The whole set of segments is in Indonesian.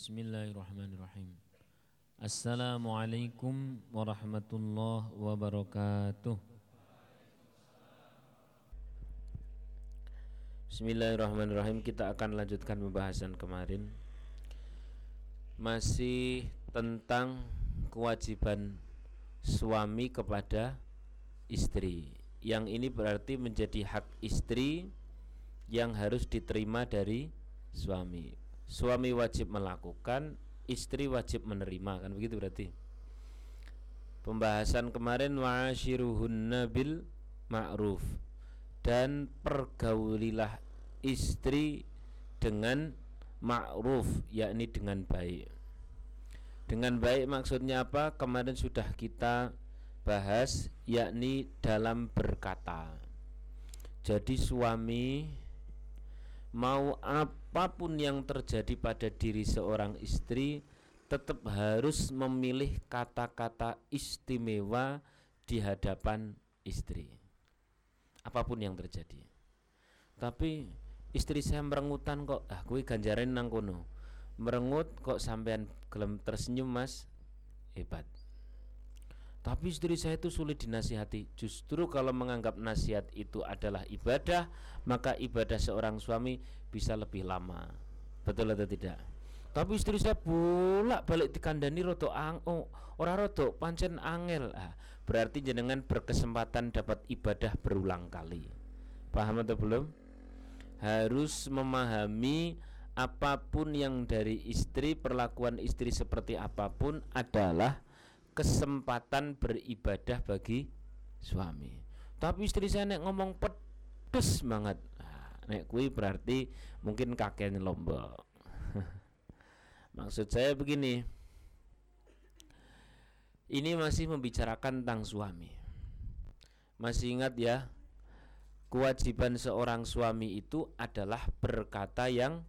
Bismillahirrahmanirrahim. Assalamualaikum warahmatullahi wabarakatuh. Bismillahirrahmanirrahim. Kita akan lanjutkan pembahasan kemarin. Masih tentang kewajiban suami kepada istri. Yang ini berarti menjadi hak istri yang harus diterima dari suami. Suami wajib melakukan, istri wajib menerima kan begitu berarti. Pembahasan kemarin wa'ashiruhunna bil ma'ruf dan pergaulilah istri dengan ma'ruf yakni dengan baik. Dengan baik maksudnya apa? Kemarin sudah kita bahas yakni dalam berkata. Jadi suami mau apa pun yang terjadi pada diri seorang istri tetap harus memilih kata-kata istimewa di hadapan istri. Apa pun yang terjadi. Tapi istri saya merengutan kok, ah gue ganjarin nang kono merengut kok sampean gelem tersenyum mas hebat tapi istri saya itu sulit dinasihati. Justru kalau menganggap nasihat itu adalah ibadah maka ibadah seorang suami bisa lebih lama. Betul atau tidak? Tapi istri saya bolak balik dikandani roto ang oh, orang roto pancen angel. Ah, berarti jenengan berkesempatan dapat ibadah berulang kali. Paham atau belum? Harus memahami apa pun yang dari istri, perlakuan istri seperti apa pun adalah kesempatan beribadah bagi suami. Tapi istri saya nek ngomong pedes banget. Nah, nek kui berarti mungkin kakeknya lombok. Maksud saya begini. Ini masih membicarakan tentang suami. Masih ingat ya, kewajiban seorang suami itu adalah berkata yang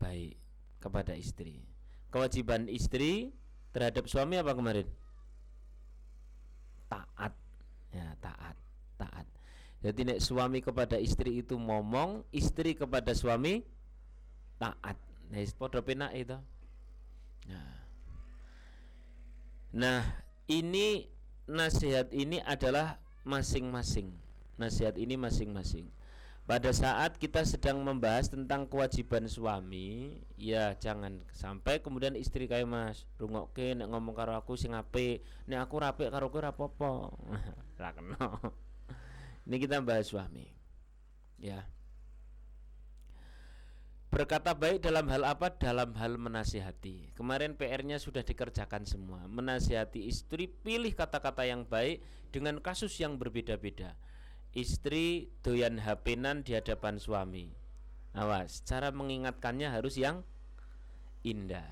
baik kepada istri. Kewajiban istri terhadap suami apa kemarin? Ya, taat, taat. Jadi nek suami kepada istri itu ngomong, istri kepada suami taat. Nah, padha penak itu. Nah. Nah, ini nasihat ini adalah masing-masing. Nasihat ini masing-masing pada saat kita sedang membahas tentang kewajiban suami ya jangan sampai kemudian istri kayak mas rungokke nek ngomong karo aku sing apik nek aku rapi karo kowe rapopo ra kena ini kita bahas suami ya Berkata baik dalam hal apa? Dalam hal menasihati. Kemarin PR-nya sudah dikerjakan semua. Menasihati istri, pilih kata-kata yang baik dengan kasus yang berbeda-beda istri doyan hapenan di hadapan suami. Awas, cara mengingatkannya harus yang indah.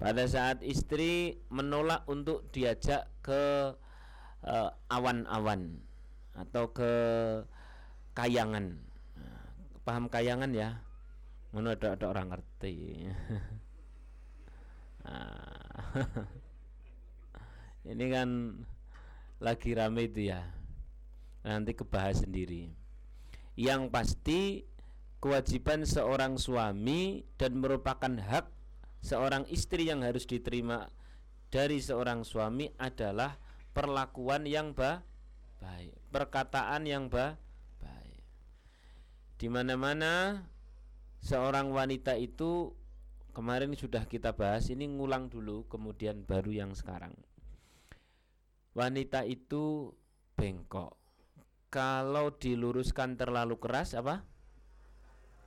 Pada saat istri menolak untuk diajak ke awan-awan uh, atau ke kayangan. paham kayangan ya? Mana ada, ada orang ngerti. ini kan lagi rame itu ya nanti kebahas sendiri yang pasti kewajiban seorang suami dan merupakan hak seorang istri yang harus diterima dari seorang suami adalah perlakuan yang ba baik, perkataan yang ba baik. Di mana-mana seorang wanita itu kemarin sudah kita bahas, ini ngulang dulu kemudian baru yang sekarang. Wanita itu bengkok. Kalau diluruskan terlalu keras apa?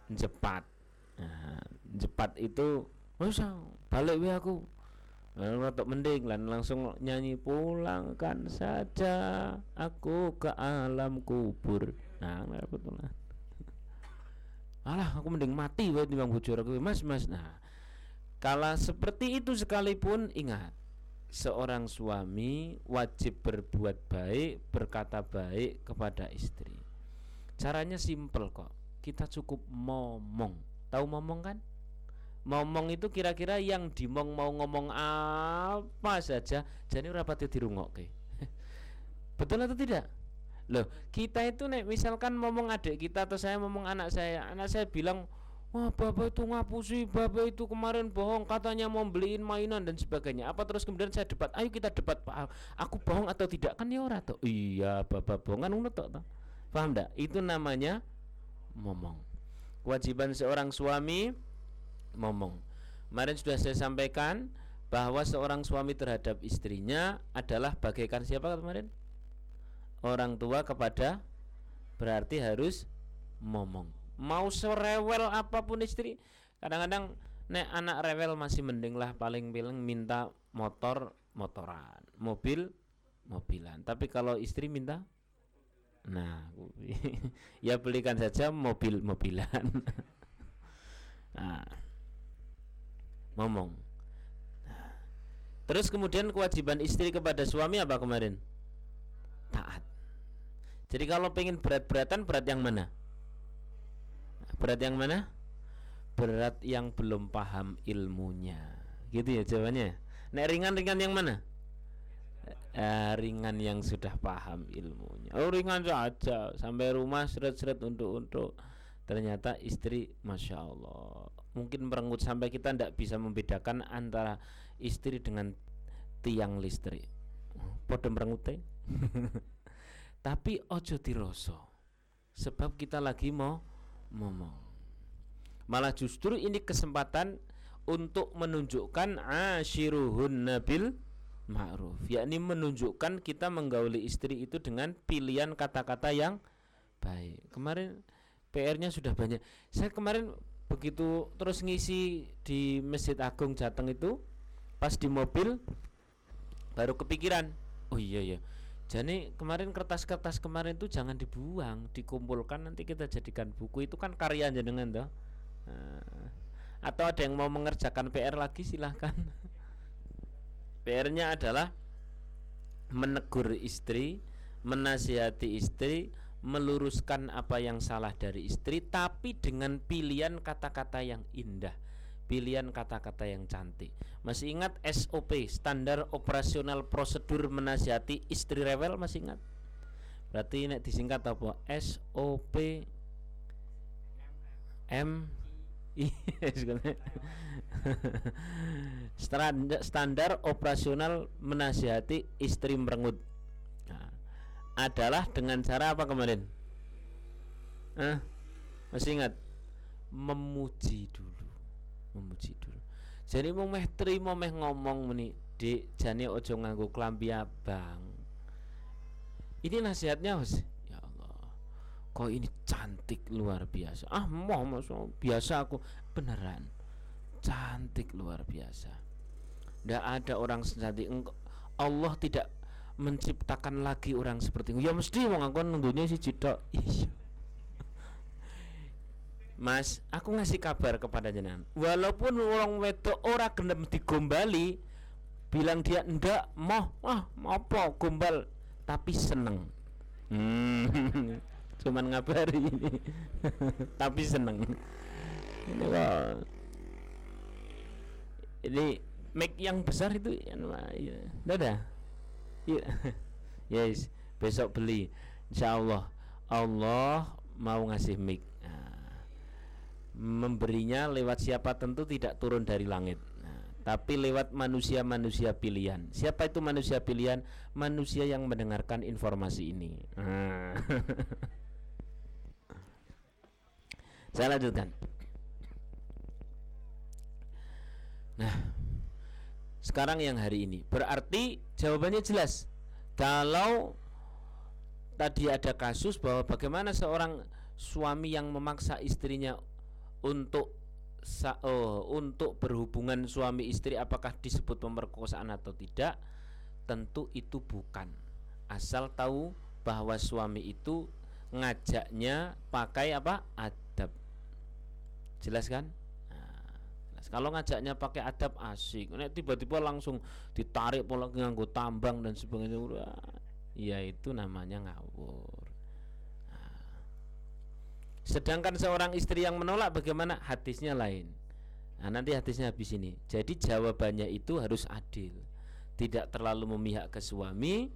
Jepat nah, jepat itu usah balik we aku lalu untuk mending lan langsung nyanyi pulangkan saja aku ke alam kubur nah betul alah aku mending mati wae timbang bojor aku mas mas nah kalau seperti itu sekalipun ingat seorang suami wajib berbuat baik, berkata baik kepada istri. Caranya simpel kok. Kita cukup ngomong. Tahu ngomong kan? Ngomong itu kira-kira yang dimong mau ngomong apa saja, jadi rapatnya dirungokke. Betul atau tidak? Loh, kita itu nek misalkan ngomong adik kita atau saya ngomong anak saya, anak saya bilang, Wah bapak itu ngapusi, bapak itu kemarin bohong katanya mau beliin mainan dan sebagainya. Apa terus kemudian saya debat, ayo kita debat pak, aku bohong atau tidak kan ya ora tuh. Iya bapak bohong kan tok Paham enggak? Itu namanya ngomong. Kewajiban seorang suami ngomong. Kemarin sudah saya sampaikan bahwa seorang suami terhadap istrinya adalah bagaikan siapa kemarin? Orang tua kepada berarti harus ngomong mau serewel apa pun istri kadang-kadang nek anak rewel masih mending lah paling bilang minta motor motoran mobil mobilan tapi kalau istri minta nah ya belikan saja mobil mobilan nah, ngomong terus kemudian kewajiban istri kepada suami apa kemarin taat jadi kalau pengen berat-beratan berat yang mana Berat yang mana? Berat yang belum paham ilmunya. Gitu ya jawabannya. Nek ringan-ringan yang mana? Eh, ringan yang sudah paham ilmunya. Oh ringan saja sampai rumah seret-seret untuk-untuk. Ternyata istri, masya Allah, mungkin merengut sampai kita tidak bisa membedakan antara istri dengan tiang listrik. Podo merengute. Tapi ojo diroso. Sebab kita lagi mau ngomong. Malah justru ini kesempatan untuk menunjukkan ashiruhun nabil ma'ruf yakni menunjukkan kita menggauli istri itu dengan pilihan kata-kata yang baik kemarin PR-nya sudah banyak saya kemarin begitu terus ngisi di Masjid Agung Jateng itu pas di mobil baru kepikiran oh iya iya jadi kemarin kertas-kertas kemarin itu jangan dibuang, dikumpulkan nanti kita jadikan buku itu kan karya jenengan toh. Nah, atau ada yang mau mengerjakan PR lagi silahkan. PR-nya adalah menegur istri, menasihati istri, meluruskan apa yang salah dari istri, tapi dengan pilihan kata-kata yang indah pilihan kata-kata yang cantik. Masih ingat SOP, standar operasional prosedur menasihati istri rewel masih ingat? Berarti ini disingkat apa? SOP M standar, operasional menasihati istri merengut adalah dengan cara apa kemarin? Hah? Masih ingat? Memuji dulu. Memuji dulu. Jadi mau meh terima meh ngomong meni di jane ojo nganggo klambi abang. Ini nasihatnya Mas ya Allah kok ini cantik luar biasa. Ah mau mas biasa aku. Beneran cantik luar biasa. Tidak ada orang secantik. Allah tidak menciptakan lagi orang seperti itu ya mesti mau ngakuan nunggunya si cidok iya Mas, aku ngasih kabar kepada jenengan. Walaupun orang wedok ora gendem digombali, bilang dia ndak mau ah apa gombal tapi seneng. Hmm, cuman ngabari ini. tapi seneng. Ini kok ini make yang besar itu ya, ada. Ya. yes, besok beli. Insya Allah Allah mau ngasih mic. Memberinya lewat siapa tentu tidak turun dari langit. Nah, tapi lewat manusia-manusia pilihan. Siapa itu manusia pilihan? Manusia yang mendengarkan informasi ini. Nah. saya lanjutkan. Nah sekarang yang hari ini. Berarti jawabannya jelas. Kalau tadi ada kasus bahwa bagaimana seorang suami yang memaksa istrinya untuk oh, untuk berhubungan suami istri apakah disebut pemerkosaan atau tidak tentu itu bukan. Asal tahu bahwa suami itu ngajaknya pakai apa? Adab. Jelas kan jelas. kalau ngajaknya pakai adab asik nek tiba-tiba langsung ditarik pola nganggo tambang dan sebagainya ya itu namanya ngawur Sedangkan seorang istri yang menolak bagaimana? Hadisnya lain. Nah, nanti hadisnya habis ini. Jadi jawabannya itu harus adil. Tidak terlalu memihak ke suami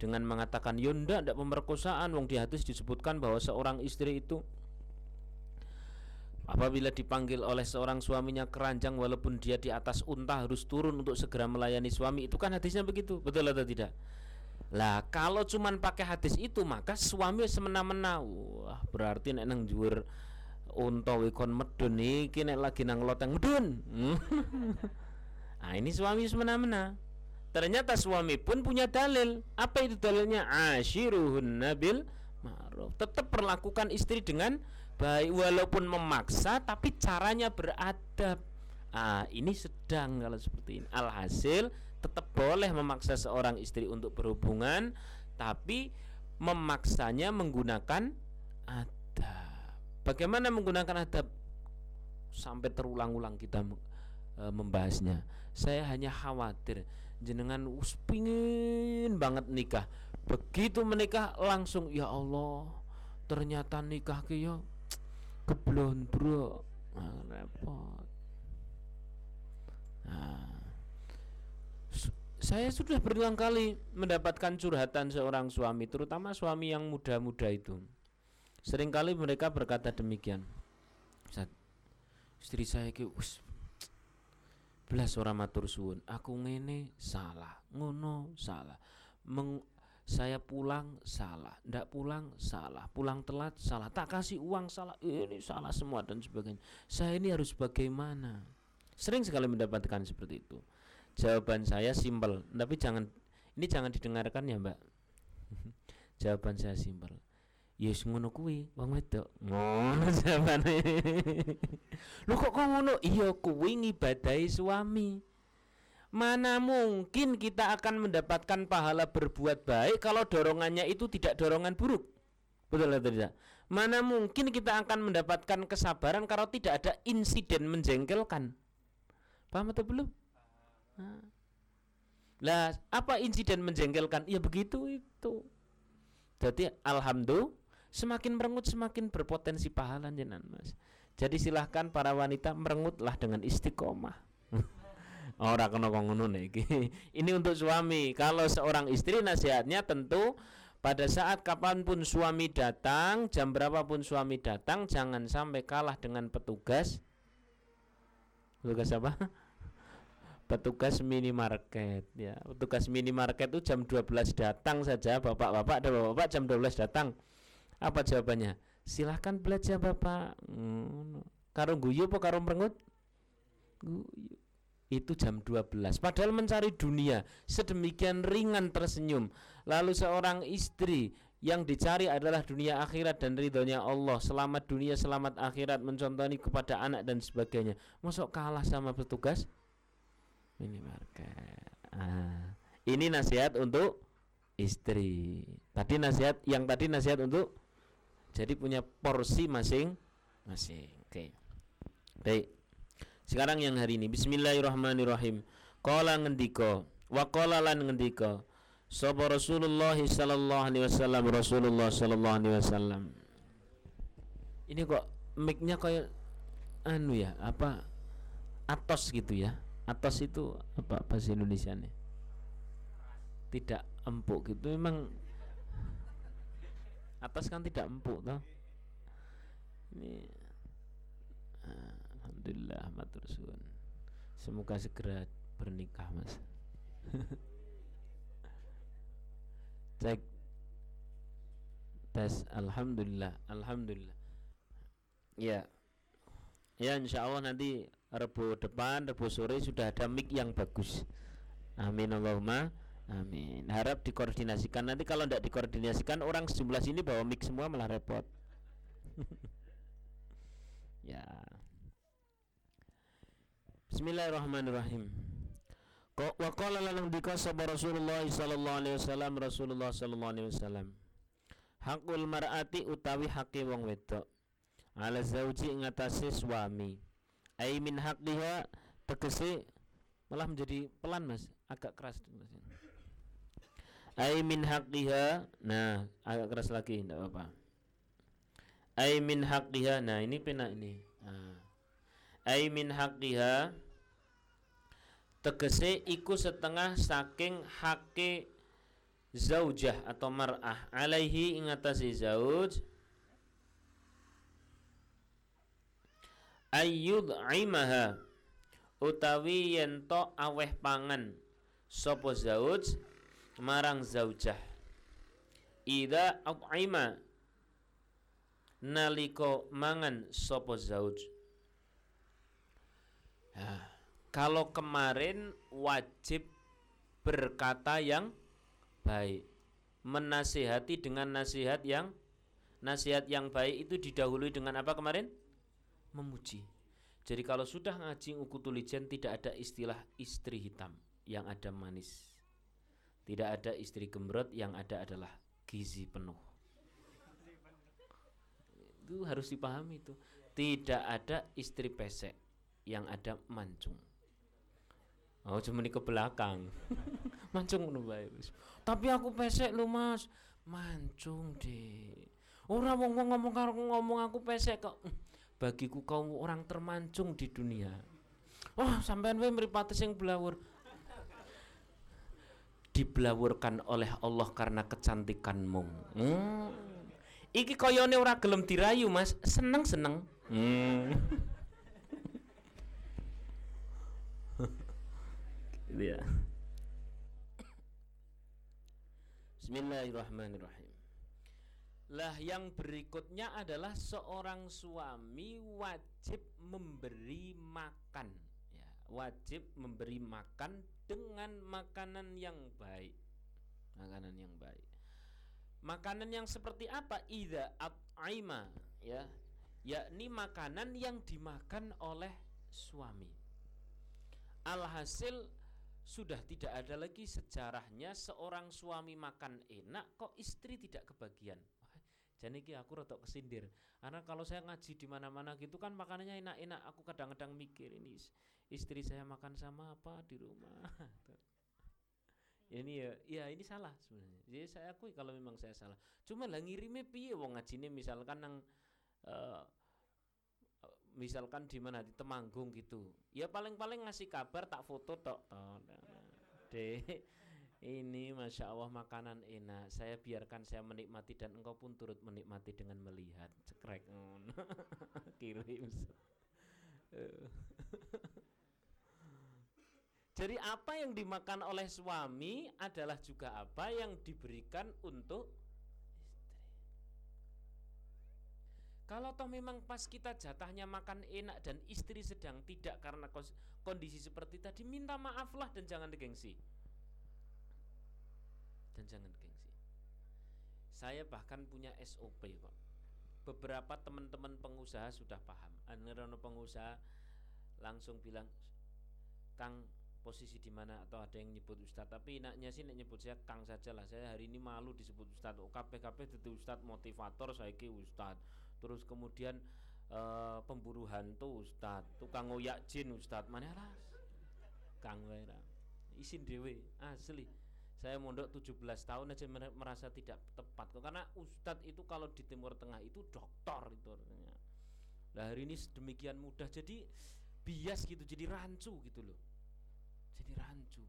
dengan mengatakan yonda tidak pemerkosaan wong di hadis disebutkan bahwa seorang istri itu Apabila dipanggil oleh seorang suaminya keranjang walaupun dia di atas unta harus turun untuk segera melayani suami itu kan hadisnya begitu betul atau tidak? Lah kalau cuman pakai hadis itu maka suami semena-mena wah berarti nek nang dhuwur unta wikon medun iki nek lagi nang loteng medun. nah ini suami semena-mena. Ternyata suami pun punya dalil. Apa itu dalilnya? Ashiruhun nabil ma'ruf. Tetap perlakukan istri dengan baik walaupun memaksa tapi caranya beradab. Ah ini sedang kalau seperti ini. Alhasil tetap boleh memaksa seorang istri untuk berhubungan tapi memaksanya menggunakan adab. Bagaimana menggunakan adab? Sampai terulang-ulang kita e, membahasnya. Saya hanya khawatir jenengan uspingin banget nikah. Begitu menikah langsung ya Allah ternyata nikah ke keblon bro. Nah, repot. Nah, saya sudah berulang kali mendapatkan curhatan seorang suami terutama suami yang muda-muda itu. Seringkali mereka berkata demikian. Istri saya ke us belas orang matur suwun. Aku ngene salah. Ngono salah. Meng, saya pulang salah, ndak pulang salah, pulang telat salah, tak kasih uang salah, ini salah semua dan sebagainya. Saya ini harus bagaimana? Sering sekali mendapatkan seperti itu. Jawaban saya simpel, tapi jangan ini jangan didengarkan ya, Mbak. Jawaban saya simpel. Yes ngono kuwi, wong wedok. Ngono jawabane. Lu kok kok ngono? Iya kuwi ngibadahi suami. Mana mungkin kita akan mendapatkan pahala berbuat baik kalau dorongannya itu tidak dorongan buruk? Betul atau tidak? Mana mungkin kita akan mendapatkan kesabaran kalau tidak ada insiden menjengkelkan? Paham atau belum? Nah. Lah, apa insiden menjengkelkan? Ya begitu itu. Jadi alhamdulillah semakin merengut semakin berpotensi pahala jenengan Mas. Jadi silahkan para wanita merengutlah dengan istiqomah. Orang kena ngono iki. Ini untuk suami. Kalau seorang istri nasihatnya tentu pada saat kapan pun suami datang, jam berapapun suami datang, jangan sampai kalah dengan petugas. Petugas apa? Petugas minimarket ya. Petugas minimarket itu jam 12 datang saja, Bapak-bapak ada Bapak-bapak jam 12 datang. Apa jawabannya? Silahkan belajar Bapak. Hmm. Karo guyu apa karo merengut? Guyu itu jam 12 padahal mencari dunia sedemikian ringan tersenyum. Lalu seorang istri yang dicari adalah dunia akhirat dan ridhonya Allah. Selamat dunia selamat akhirat. Mencontohi kepada anak dan sebagainya. Masuk kalah sama petugas? Minimarket. Ah, ini nasihat untuk istri. Tadi nasihat yang tadi nasihat untuk jadi punya porsi masing-masing. Oke. Okay. baik sekarang yang hari ini Bismillahirrahmanirrahim. Qala ngendika wa qala lan ngendika sapa Rasulullah sallallahu alaihi wasallam Rasulullah sallallahu alaihi wasallam. Ini kok mic-nya kayak anu ya, apa atos gitu ya. Atos itu apa bahasa Indonesia nih? Tidak empuk gitu memang atas kan tidak empuk toh. Ini uh, Alhamdulillah matur suwun. Semoga segera bernikah, Mas. Cek tes alhamdulillah, alhamdulillah. Ya. Ya insya Allah nanti Rebu depan, Rebu sore sudah ada mic yang bagus. Amin Allahumma Amin. Harap dikoordinasikan. Nanti kalau tidak dikoordinasikan orang sejumlah sini bawa mic semua malah repot. ya. Bismillahirrahmanirrahim. Wa qala dika sapa Rasulullah sallallahu alaihi wasallam Rasulullah sallallahu alaihi wasallam. Hakul mar'ati utawi hake wong wedok. Ala zauji ngatasi suami. Ai min haqqiha tegese malah menjadi pelan Mas, agak keras Mas. Ai min haqqiha. Nah, agak keras lagi enggak apa-apa. Ai min haqqiha. Nah, ini pena ini. Nah. Ai min haqqiha tegese iku setengah saking hake zaujah atau mar'ah. Alaihi ingatasi zauj. Ayyud'imaha. Utawi yen to aweh pangan. Sapa zauj? Marang zaujah. Ida at'ima naliko mangan sapa zauj? Nah, kalau kemarin wajib berkata yang baik. Menasihati dengan nasihat yang nasihat yang baik itu didahului dengan apa kemarin? Memuji. Jadi kalau sudah ngaji ukutulijen tidak ada istilah istri hitam yang ada manis. Tidak ada istri gembrot yang ada adalah gizi penuh. Itu harus dipahami itu. Tidak ada istri pesek yang ada mancung Oh cuma ke belakang Mancung ngono Tapi aku pesek lu Mas. Mancung deh. Orang wong ngomong karo ngomong aku pesek kok. Bagiku kau orang termancung di dunia. Wah, oh, sampean wae mripate sing blawur. Diblawurkan oleh Allah karena kecantikanmu. Hmm. Iki koyone ora gelem dirayu, Mas. Seneng-seneng. Hmm. gitu ya. Bismillahirrahmanirrahim. Lah yang berikutnya adalah seorang suami wajib memberi makan. Ya wajib memberi makan dengan makanan yang baik. Makanan yang baik. Makanan yang seperti apa? Ida at'ima ya. Yakni makanan yang dimakan oleh suami. Alhasil sudah tidak ada lagi sejarahnya seorang suami makan enak kok istri tidak kebagian. Jadi ki aku rotok kesindir. Karena kalau saya ngaji di mana-mana gitu kan makanannya enak-enak. Aku kadang-kadang mikir ini istri saya makan sama apa di rumah. ini ya, ya ini salah sebenarnya. Jadi saya akui kalau memang saya salah. Cuma lah ngirime piye wong ngajine misalkan nang uh, misalkan di mana? Di Temanggung gitu. Ya paling-paling ngasih kabar tak foto tok. Deh ini masya Allah makanan enak. Saya biarkan saya menikmati dan engkau pun turut menikmati dengan melihat. Cekrek kirim. Jadi apa yang dimakan oleh suami adalah juga apa yang diberikan untuk Kalau toh memang pas kita jatahnya makan enak dan istri sedang tidak karena kondisi seperti tadi, minta maaflah dan jangan digengsi. Dan jangan digengsi. Saya bahkan punya SOP kok. Beberapa teman-teman pengusaha sudah paham. Anerono pengusaha langsung bilang, Kang posisi di mana atau ada yang nyebut ustadz tapi enaknya sih nyebut saya kang saja lah saya hari ini malu disebut ustadz oh, KPKP itu ustadz motivator saya ki ustadz terus kemudian uh, pemburu hantu ustad tukang ngoyak jin ustad mana lah? Kang isin dewe asli. Saya mondok 17 tahun aja merasa tidak tepat. Kok karena ustad itu kalau di timur tengah itu dokter itu artinya nah hari ini sedemikian mudah jadi bias gitu jadi rancu gitu loh. Jadi rancu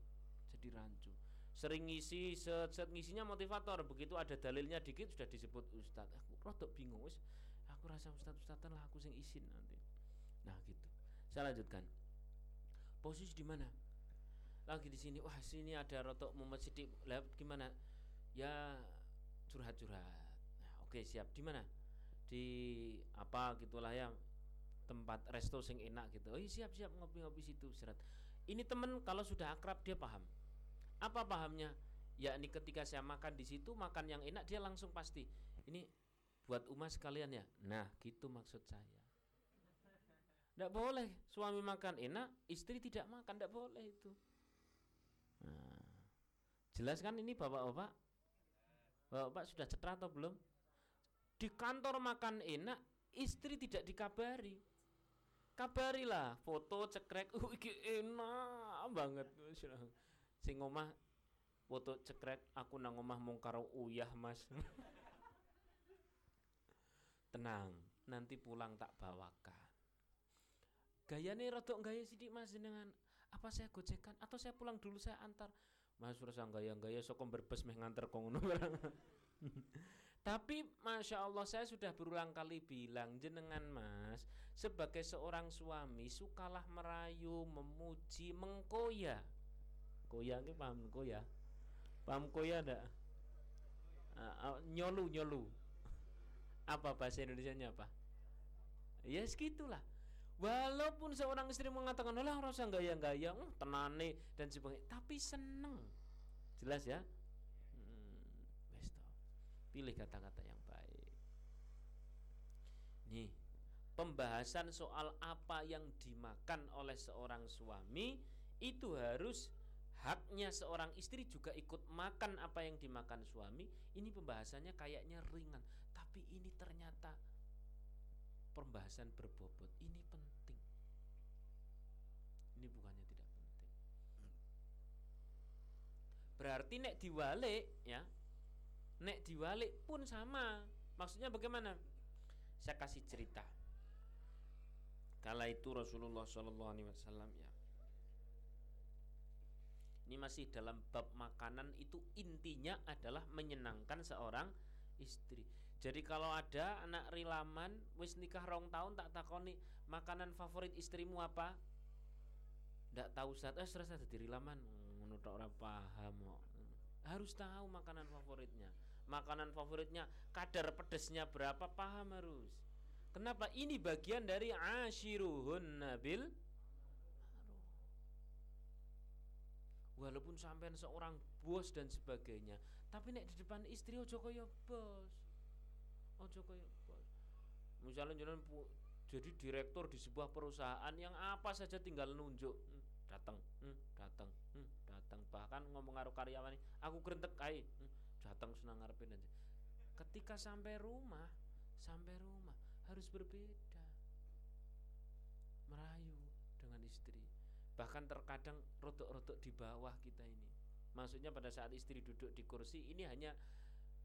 jadi rancu. Sering ngisi set, set ngisinya motivator. Begitu ada dalilnya dikit sudah disebut ustad aku rodok bingung wis rasa ustadz ustadzan lah aku sing isin nanti. Nah gitu. Saya lanjutkan. Posisi di mana? Lagi di sini. Wah sini ada rotok mumet sidik. Gimana? Ya curhat curhat nah, oke siap. Di mana? Di apa gitulah ya tempat resto sing enak gitu. Oh iya, siap siap ngopi ngopi situ serat. Ini temen kalau sudah akrab dia paham. Apa pahamnya? Yakni ketika saya makan di situ makan yang enak dia langsung pasti. Ini buat umat sekalian ya? Nah gitu maksud saya. Tidak boleh suami makan enak istri tidak makan tidak boleh itu. Nah, jelas kan ini bapak-bapak? Bapak-bapak sudah cetra atau belum? Di kantor makan enak istri tidak dikabari. Kabarilah foto cekrek uh iki enak banget. Sing omah foto cekrek aku nang omah mung uyah mas tenang nanti pulang tak bawakan gaya nih rodok gaya sidik mas dengan apa saya gocekan atau saya pulang dulu saya antar mas rasa gaya-gaya sokom berbes meh nganter kong tapi masya Allah saya sudah berulang kali bilang jenengan mas sebagai seorang suami sukalah merayu, memuji, mengkoya. Koya ini paham koya? Paham koya ndak? Uh, uh, nyolu nyolu. Apa bahasa Indonesia-nya apa? Ya segitulah. Walaupun seorang istri mengatakan, "Lah rasa gaya-gaya, hmm, tenane dan sebagainya," tapi seneng. Jelas ya? Hmm, Pilih kata-kata yang baik. Nih, pembahasan soal apa yang dimakan oleh seorang suami itu harus haknya seorang istri juga ikut makan apa yang dimakan suami. Ini pembahasannya kayaknya ringan, tapi ini ternyata pembahasan berbobot. Ini penting. Ini bukannya tidak penting. Berarti nek diwalik ya. Nek diwalik pun sama. Maksudnya bagaimana? Saya kasih cerita Kala itu Rasulullah Shallallahu Alaihi Wasallam ya. Ini masih dalam bab makanan itu intinya adalah menyenangkan seorang istri. Jadi kalau ada anak rilaman wis nikah rong tahun tak takoni makanan favorit istrimu apa? Ndak tahu saat eh serasa jadi rilaman menurut orang paham Harus tahu makanan favoritnya. Makanan favoritnya kadar pedesnya berapa paham harus. Kenapa? Ini bagian dari ashiruhun nabil Walaupun sampai seorang bos dan sebagainya, tapi nek di depan istri ojo kaya bos. Ojo kaya bos. Misalnya jangan jadi direktur di sebuah perusahaan yang apa saja tinggal nunjuk. Hmm, datang hmm, datang hmm, datang bahkan ngomong karo karyawan aku kerentek kai hmm, datang senang ngarepin aja ketika sampai rumah sampai rumah harus berbeda. Merayu dengan istri bahkan terkadang rotok-rotok di bawah kita ini. Maksudnya pada saat istri duduk di kursi ini hanya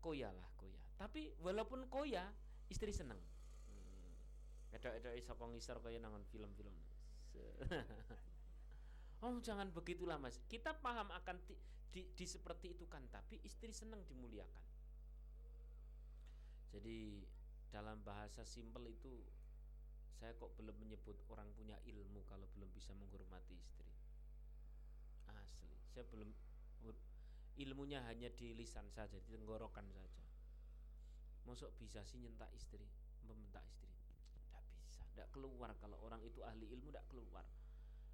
koya lah koya. Tapi walaupun koya istri senang hmm. ada ada sapa ngisor kaya nangon film-film. Oh jangan begitulah mas. Kita paham akan di, di, di seperti itu kan Tapi istri senang dimuliakan. Jadi dalam bahasa simpel itu saya kok belum menyebut orang punya ilmu kalau belum bisa menghormati istri. Asli. Saya belum ilmunya hanya di lisan saja di tenggorokan saja. Masuk bisa sih nyentak istri membentak istri? Tidak bisa. Tidak keluar. Kalau orang itu ahli ilmu tidak keluar.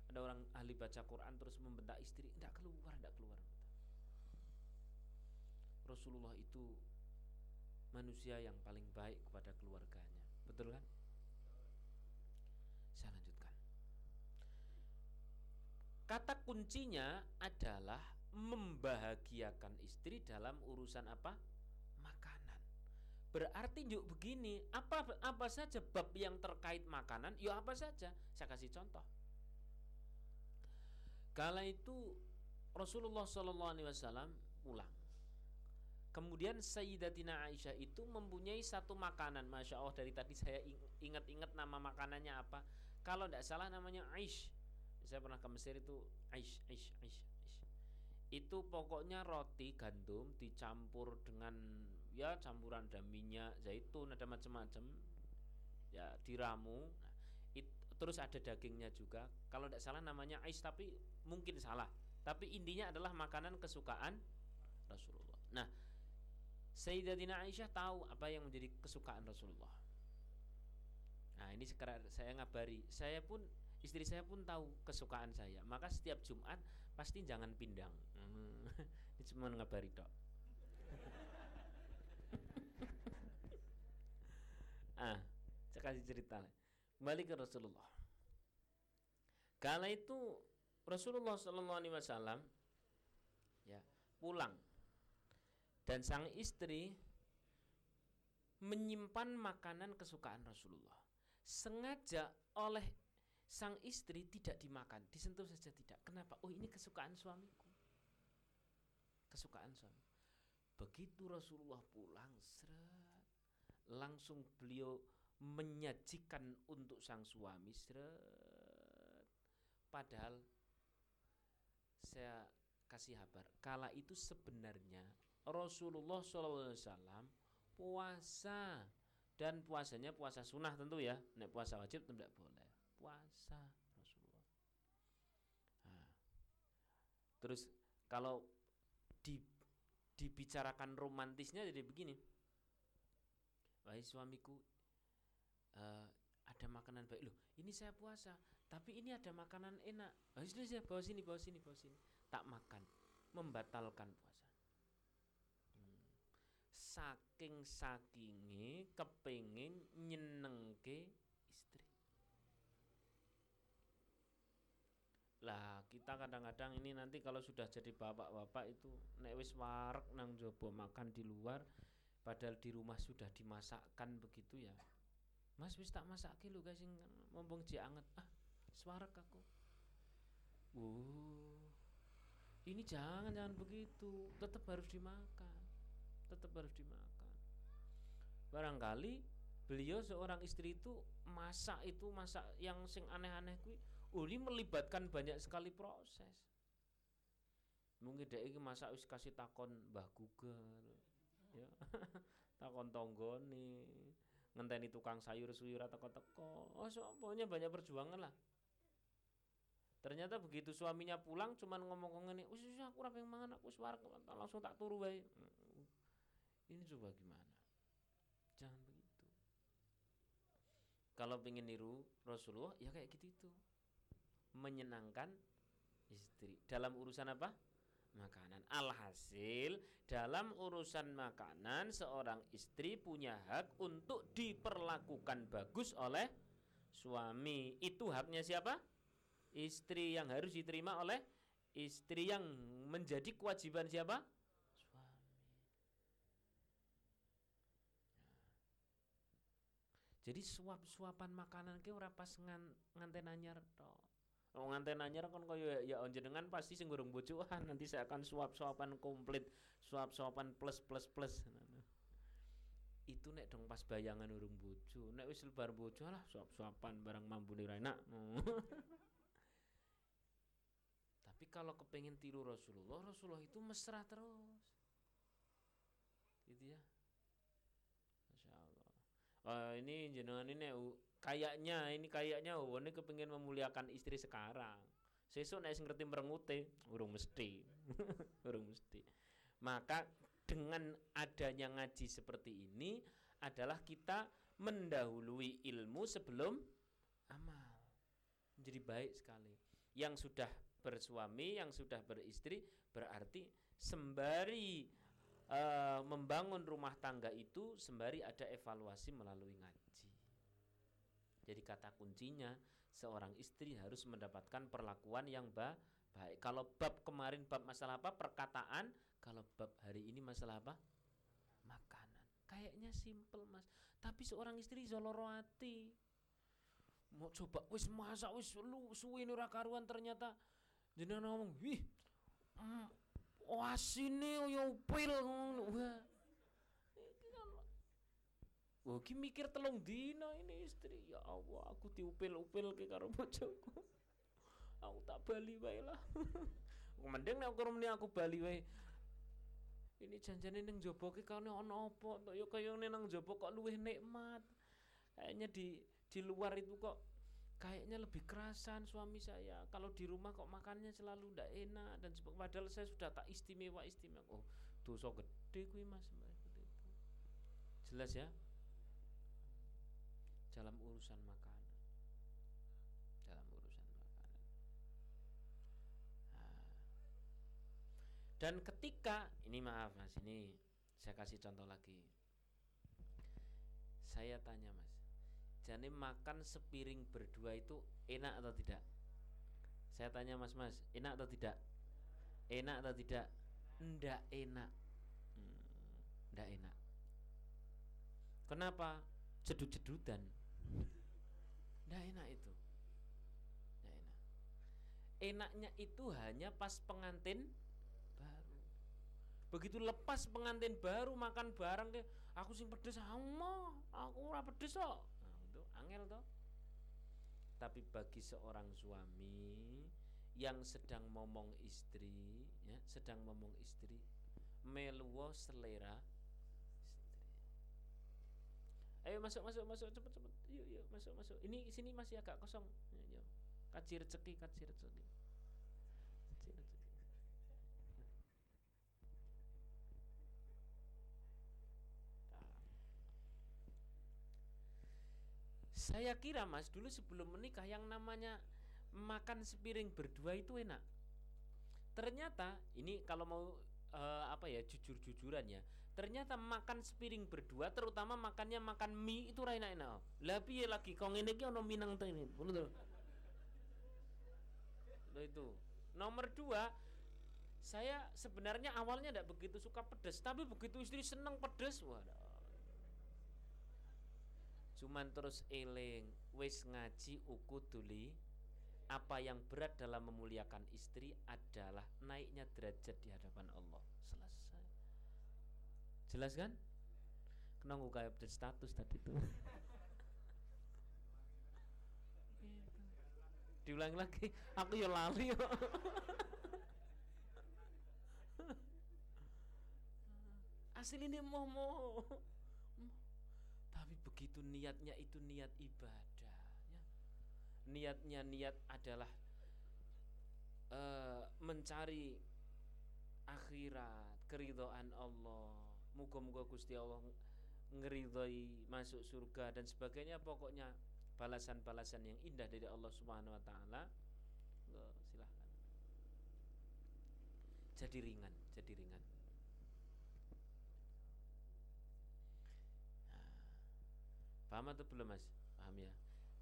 Ada orang ahli baca Quran terus membentak istri tidak keluar tidak keluar. Rasulullah itu manusia yang paling baik kepada keluarganya. Betul kan? Saya lanjutkan. Kata kuncinya adalah membahagiakan istri dalam urusan apa? Makanan. Berarti yuk begini, apa apa saja bab yang terkait makanan, yuk apa saja. Saya kasih contoh. Kala itu Rasulullah Shallallahu Alaihi Wasallam pulang Kemudian Sayyidatina Aisyah itu mempunyai satu makanan Masya Allah dari tadi saya ingat-ingat nama makanannya apa Kalau tidak salah namanya Aish Saya pernah ke Mesir itu Aish, Aish, Aish, Aish. Itu pokoknya roti gandum dicampur dengan ya campuran ada minyak, zaitun, ada macam-macam Ya diramu. Nah, it, Terus ada dagingnya juga. Kalau tidak salah namanya Aish tapi mungkin salah. Tapi intinya adalah makanan kesukaan Rasulullah. Nah Sayyidatina Aisyah tahu apa yang menjadi kesukaan Rasulullah. Nah ini sekarang saya ngabari, saya pun istri saya pun tahu kesukaan saya. Maka setiap Jumat pasti jangan pindang. Hmm, cuma ngabari dok. ah, saya kasih cerita. Kembali ke Rasulullah. Kala itu Rasulullah Shallallahu Alaihi Wasallam ya pulang dan sang istri menyimpan makanan kesukaan Rasulullah. Sengaja oleh sang istri tidak dimakan, disentuh saja tidak. Kenapa? Oh, ini kesukaan suamiku. Kesukaan suami. Begitu Rasulullah pulang, seret, langsung beliau menyajikan untuk sang suami, seret. Padahal saya kasih kabar, kala itu sebenarnya Rasulullah SAW puasa dan puasanya puasa sunnah tentu ya nek puasa wajib tidak boleh puasa. Rasulullah. Nah, terus kalau di dibicarakan romantisnya jadi begini. Wahai suamiku uh, ada makanan baik. Loh ini saya puasa tapi ini ada makanan enak. Sudah saya bawa sini bawa sini bawa sini. Tak makan membatalkan puasa. Hmm. saking sakingi kepingin nyenengke istri lah kita kadang-kadang ini nanti kalau sudah jadi bapak-bapak itu nek wis warek nang jobo makan di luar padahal di rumah sudah dimasakkan begitu ya. Mas wis tak masak lu guys mumpung ji anget. Ah swarek aku. Uh ini jangan jangan begitu. Tetap harus dimakan. Tetap harus dimakan. Barangkali beliau seorang istri itu masak itu masak yang sing aneh-aneh kuwi Ini melibatkan banyak sekali proses. Mungkin dia ini masa wis kasih takon Mbah Google. Ya. takon tonggone, ngenteni tukang sayur suyur teko-teko. Oh, so, pokoknya banyak perjuangan lah. Ternyata begitu suaminya pulang cuman ngomong ngene, "Wis wis aku ora pengen mangan, aku suara langsung tak turu wae." Ini coba gimana? Jangan begitu. Kalau pengen niru Rasulullah ya kayak gitu itu menyenangkan istri. Dalam urusan apa? Makanan. Alhasil dalam urusan makanan seorang istri punya hak untuk diperlakukan bagus oleh suami. Itu haknya siapa? Istri yang harus diterima oleh istri yang menjadi kewajiban siapa? Suami. Jadi suap-suapan makanan ke ora pas ngan nganten anyar Wong nganten anyar kan kaya ya dengan pasti sing gurung bojoan nanti saya akan suap-suapan komplit, suap-suapan plus plus plus. Itu nek dong pas bayangan urung bojo. Nek wis lebar bojo lah suap-suapan barang mampu enak. Tapi kalau kepengen tiru Rasulullah, Rasulullah itu mesra terus. Gitu ya. Oh, ini jenengan ini kayaknya ini kayaknya oh ini kepingin memuliakan istri sekarang. Sesuk nek ngerti merengute urung mesti. Urung mesti. Maka dengan adanya ngaji seperti ini adalah kita mendahului ilmu sebelum amal. Menjadi baik sekali. Yang sudah bersuami yang sudah beristri berarti sembari uh, membangun rumah tangga itu sembari ada evaluasi melalui ngaji jadi kata kuncinya seorang istri harus mendapatkan perlakuan yang ba baik. Kalau bab kemarin bab masalah apa? Perkataan. Kalau bab hari ini masalah apa? Makanan. Kayaknya simple mas. Tapi seorang istri zoloro hati. Mau coba wis masak wis lu suwi ora karuan ternyata jenengan ngomong, "Wih, mm, asine yo pil Wah, Oh, ki mikir telung dina ini istri. Ya Allah, aku diupil-upil ke karo bojoku. Aku tak bali wae lah. Mending nek aku aku bali wae. Ini janjane ning jaba ki kane ana apa? Ya kaya nang jaba kok luwih nikmat. Kayaknya di di luar itu kok kayaknya lebih kerasan suami saya. Kalau di rumah kok makannya selalu ndak enak dan padahal saya sudah tak istimewa istimewa. Oh, dosa gede kuwi Mas. Jelas ya? dalam urusan makanan dalam urusan makanan nah. dan ketika ini maaf mas ini saya kasih contoh lagi saya tanya mas jadi makan sepiring berdua itu enak atau tidak saya tanya mas mas enak atau tidak enak atau tidak ndak enak hmm, ndak enak kenapa jedut-jedutan Nggak enak itu. Nggak enak. Enaknya itu hanya pas pengantin baru. Begitu lepas pengantin baru makan bareng ke aku sing pedes sama, aku ora pedes kok. Angel toh. Tapi bagi seorang suami yang sedang ngomong istri, ya, sedang ngomong istri, meluwo selera Ayo masuk masuk masuk cepet cepet. Yuk yuk masuk masuk. Ini sini masih agak kosong. Yuk. Kaji rezeki kaji rezeki. Saya kira mas dulu sebelum menikah yang namanya makan sepiring berdua itu enak. Ternyata ini kalau mau uh, apa ya jujur-jujuran ya. Ternyata makan sepiring berdua terutama makannya makan mie itu enak enak. Lah piye lagi kong ini ki ono minang ini. Betul. itu. Nomor dua saya sebenarnya awalnya tidak begitu suka pedas tapi begitu istri seneng pedas waduh cuman terus eling wis ngaji uku duli apa yang berat dalam memuliakan istri adalah naiknya derajat di hadapan Allah. Selesai. Jelas kan? Kenapa kayak update status tadi tuh diulang lagi aku ya lali asli ini tapi begitu niatnya itu niat ibadah ya. niatnya niat adalah uh, mencari akhirat keridhaan Allah. Muga-muga Gusti Allah ngeridhoi masuk surga dan sebagainya. Pokoknya balasan-balasan yang indah dari Allah Subhanahu wa taala. Silahkan. Jadi ringan jadi ringan Paham atau belum Mas? Paham ya.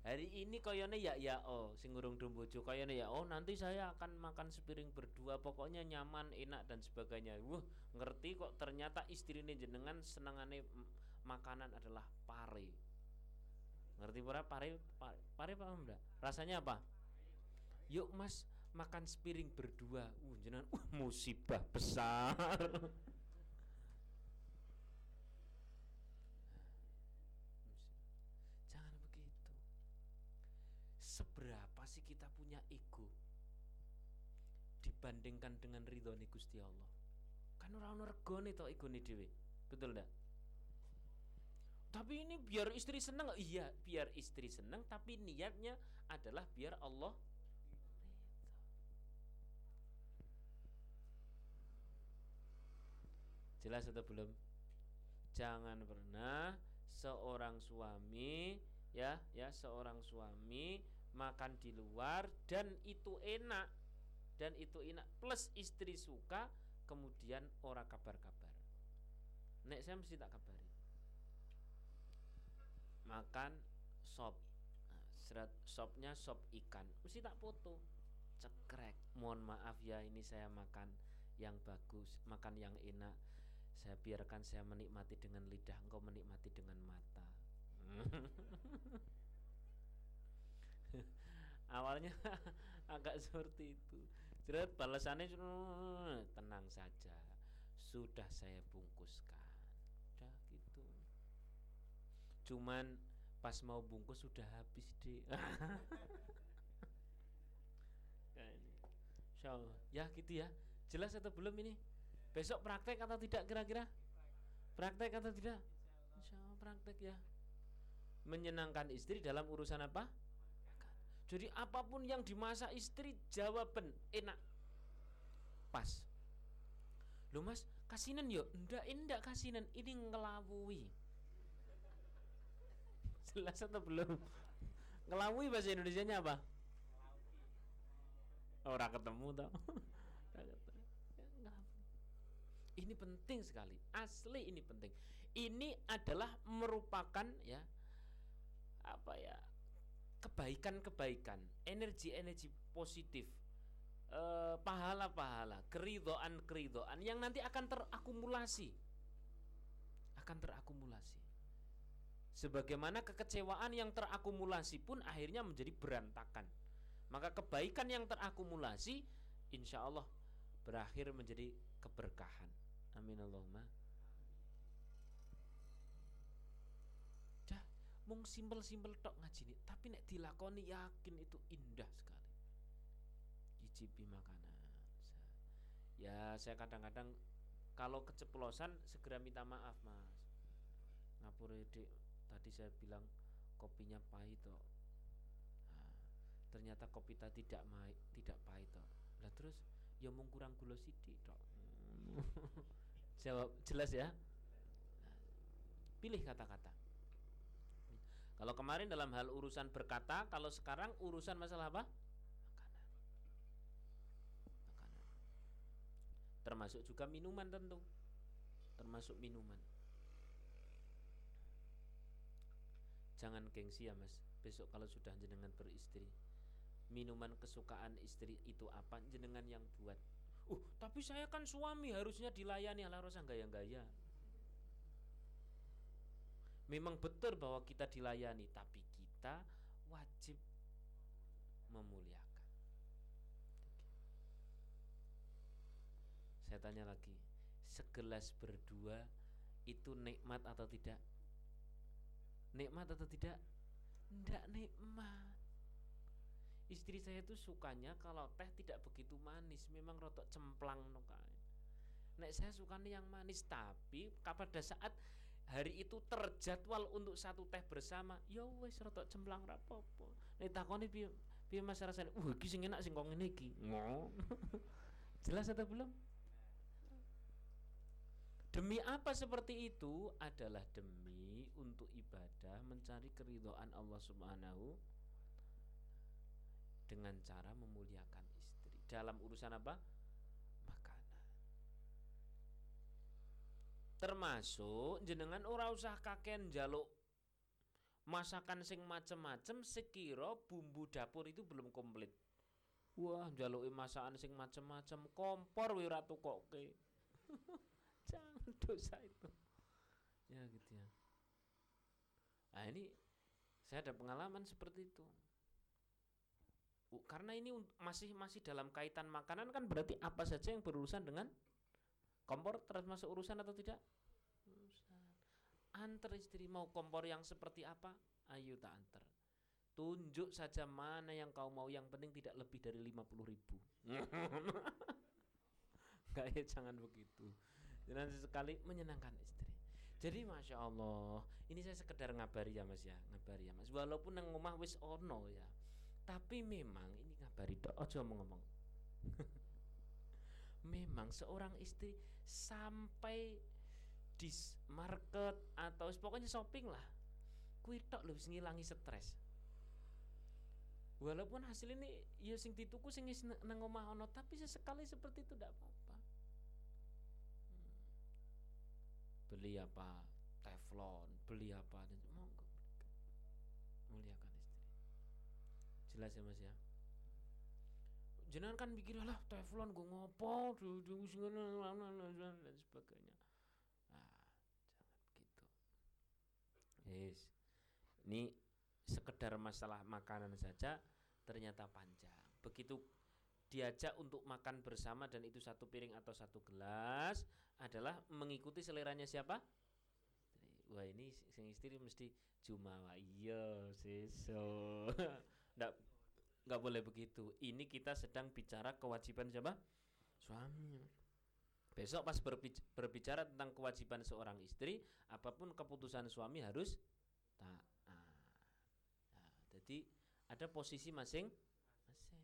Hari ini koyone ya ya oh sing urung dumbojo koyone ya oh nanti saya akan makan sepiring berdua pokoknya nyaman enak dan sebagainya. Wuh, ngerti kok ternyata istrinya jenengan senangane makanan adalah pare. Ngerti pura pare pare, pare paham? Rasanya apa? Yuk Mas makan sepiring berdua. Uh jenengan uh musibah besar. seberapa sih kita punya ego dibandingkan dengan ridho Gusti Allah? Kan orang regone to ego nih dewi betul ndak? Tapi ini biar istri seneng. Iya biar istri seneng tapi niatnya adalah biar Allah jelas atau belum? Jangan pernah seorang suami ya ya seorang suami makan di luar dan itu enak. Dan itu enak plus istri suka kemudian ora kabar-kabar. Nek saya mesti tak kabari. Makan sop. Nah, serat sopnya sop ikan. Mesti tak foto. Cekrek. Mohon maaf ya ini saya makan yang bagus makan yang enak. Saya biarkan saya menikmati dengan lidah engkau menikmati dengan mata awalnya agak seperti itu. Jerat balasannya tenang saja sudah saya bungkuskan. Udah gitu. Cuman pas mau bungkus sudah habis deh ya gitu ya. Jelas atau belum ini? Besok praktek atau tidak kira-kira? Praktek atau tidak? Insya Allah praktek ya. Menyenangkan istri dalam urusan apa jadi apa pun yang dimasak istri jawaban enak. Pas. Loh Mas, kasinan yuk. Ndak, ndak kasinan, ini ngelawui. Jelas atau belum? Ngelawui bahasa Indonesia-nya apa? Orang ketemu tau. ini penting sekali. Asli ini penting. Ini adalah merupakan ya apa ya kebaikan-kebaikan, energi-energi positif, eh, pahala-pahala, keridoan-keridoan yang nanti akan terakumulasi, akan terakumulasi. Sebagaimana kekecewaan yang terakumulasi pun akhirnya menjadi berantakan. Maka kebaikan yang terakumulasi, insya Allah berakhir menjadi keberkahan. Amin Allahumma. Mung simpel-simpel tok ngaji nih tapi nek dilakoni yakin itu indah sekali. Cicipi makanan ya saya kadang-kadang kalau keceplosan segera minta maaf mas. Ngapura dik? Tadi saya bilang kopinya pahit toh nah, ternyata kopi tadi tidak mai, tidak pahit toh lah terus? Ya mau kurang gula sidik toh jawab jelas ya? Nah, pilih kata-kata kalau kemarin dalam hal urusan berkata kalau sekarang urusan masalah apa? Makanan. Termasuk juga minuman tentu. Termasuk minuman. Jangan gengsi ya mas. Besok kalau sudah jenengan beristri minuman kesukaan istri itu apa? Jenengan yang buat. Uh tapi saya kan suami harusnya dilayani. Ala rosa gaya-gaya memang betul bahwa kita dilayani tapi kita wajib memuliakan. Saya tanya lagi segelas berdua itu nikmat atau tidak? Nikmat atau tidak? Tidak nikmat. Istri saya itu sukanya kalau teh tidak begitu manis memang rotok cemplang no nek saya sukanya yang manis tapi pada saat hari itu terjadwal untuk satu teh bersama. Ya wes rotok cemplang rapopo nek takoni piye piye mas rasane uh iki sing enak sing kok ngene iki. Jelas atau belum? Demi apa seperti itu? Adalah demi untuk ibadah mencari keridhaan Allah Subhanahu dengan cara memuliakan istri. Dalam urusan apa? Makanan. Termasuk jenengan ora usah kaken jaluk masakan sing macem-macem sekiro bumbu dapur itu belum komplit. Wah, jaluki masakan sing macem-macem kompor wi ora tukoke. jangan dosa itu ya gitu ya nah ini saya ada pengalaman seperti itu karena ini masih masih dalam kaitan makanan kan berarti apa saja yang berurusan dengan kompor termasuk urusan atau tidak? Urusan antar istri mau kompor yang seperti apa? Ayo tak antar. Tunjuk saja mana yang kau mau yang penting tidak lebih dari lima puluh ribu. Kayak jangan begitu. Dan sekali menyenangkan istri. Jadi masya Allah ini saya sekedar ngabari ya mas ya. Ngabari ya mas. Walaupun nang rumah wis ono ya. Tapi memang ini ngabari ojo ngomong memang seorang istri sampai di market atau pokoknya shopping lah. Kuwi tok lho ngilangi stres. Walaupun hasil ini ya sing dituku sing nang omah ono tapi sesekali seperti itu tidak apa-apa. Beli apa teflon beli apa dan monggo. Muliakan istri. Jelas ya mas ya jangan kan pikir lah teflon gue ngopo dan sebagainya. Ah jangan begitu. Yes. Ini sekedar masalah makanan saja ternyata panjang. Begitu diajak untuk makan bersama dan itu satu piring atau satu gelas adalah mengikuti seleranya siapa? Wah ini sing istri mesti jumawa. Iya seso nggak nggak boleh begitu. Ini kita sedang bicara kewajiban siapa? Suami. Besok pas berbicara tentang kewajiban seorang istri apa pun keputusan suami harus tak nah, jadi ada posisi masing masing.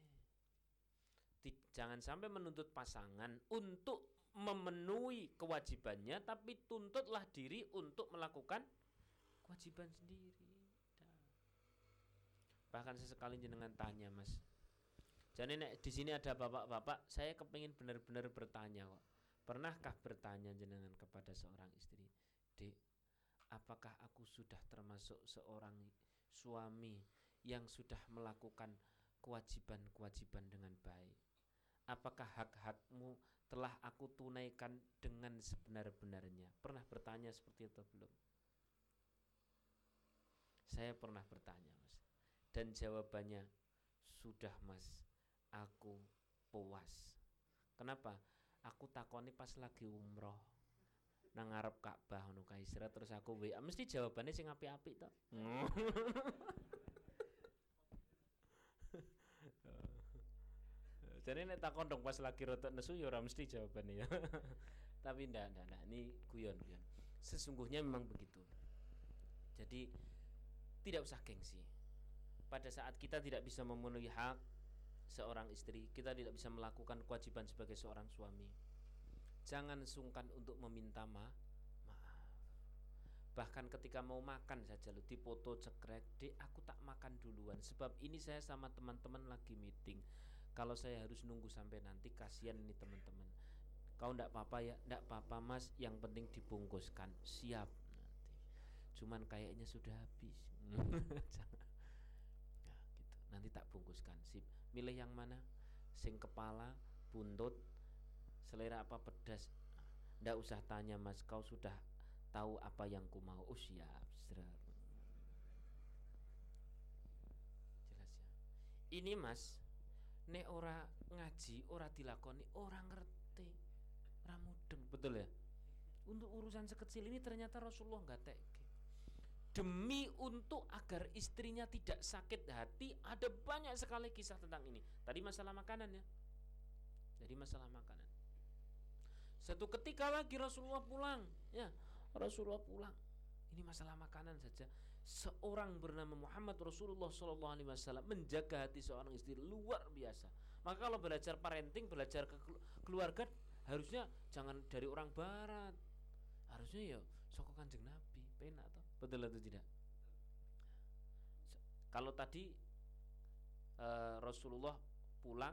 Jangan sampai menuntut pasangan untuk memenuhi kewajibannya tapi tuntutlah diri untuk melakukan kewajiban sendiri bahkan sesekali jenengan tanya mas jadi nek di sini ada bapak-bapak saya kepingin benar-benar bertanya kok pernahkah bertanya jenengan kepada seorang istri dek apakah aku sudah termasuk seorang suami yang sudah melakukan kewajiban-kewajiban dengan baik apakah hak-hakmu telah aku tunaikan dengan sebenar-benarnya? Pernah bertanya seperti itu belum? Saya pernah bertanya, Mas. Dan jawabannya sudah, Mas. Aku puas. Kenapa? Aku takoni pas lagi umroh nang ngarep Ka'bah ngono kaisra terus aku WA mesti jawabannya sing apik-apik to. Jadi nek takon dong pas lagi rotok nesu ya ora mesti jawabannya ya. Tapi ndak ndak ndak ini guyon guyon. Sesungguhnya memang begitu. Jadi tidak usah gengsi. Pada saat kita tidak bisa memenuhi hak seorang istri, kita tidak bisa melakukan kewajiban sebagai seorang suami. Jangan sungkan untuk meminta ma maaf. Bahkan ketika mau makan saja lo dipoto cekrek, "Dek, aku tak makan duluan sebab ini saya sama teman-teman lagi meeting." Kalau saya harus nunggu sampai nanti kasihan ini teman-teman. Kau ndak apa-apa ya, ndak apa-apa Mas, yang penting dibungkuskan. Siap. Cuman kayaknya sudah habis. Jangan. Nanti tak bungkuskan. Sip. Milih yang mana? Sing kepala, buntut, selera apa pedas. Ndak usah tanya Mas, kau sudah tahu apa yang ku mau. Oh siap, Jelas ya. Ini Mas, nek ora ngaji ora dilakoni orang ngerti ora mudeng betul ya untuk urusan sekecil ini ternyata Rasulullah nggak demi untuk agar istrinya tidak sakit hati ada banyak sekali kisah tentang ini. Tadi masalah makanan ya. Jadi masalah makanan. Satu ketika lagi Rasulullah pulang ya Rasulullah pulang. Ini masalah makanan saja. Seorang bernama Muhammad Rasulullah Shallallahu Alaihi Wasallam menjaga hati seorang istri luar biasa. Maka kalau belajar parenting, belajar ke keluarga harusnya jangan dari orang Barat, harusnya ya sokok kanjeng Nabi, betul atau tidak? Kalau tadi uh, Rasulullah pulang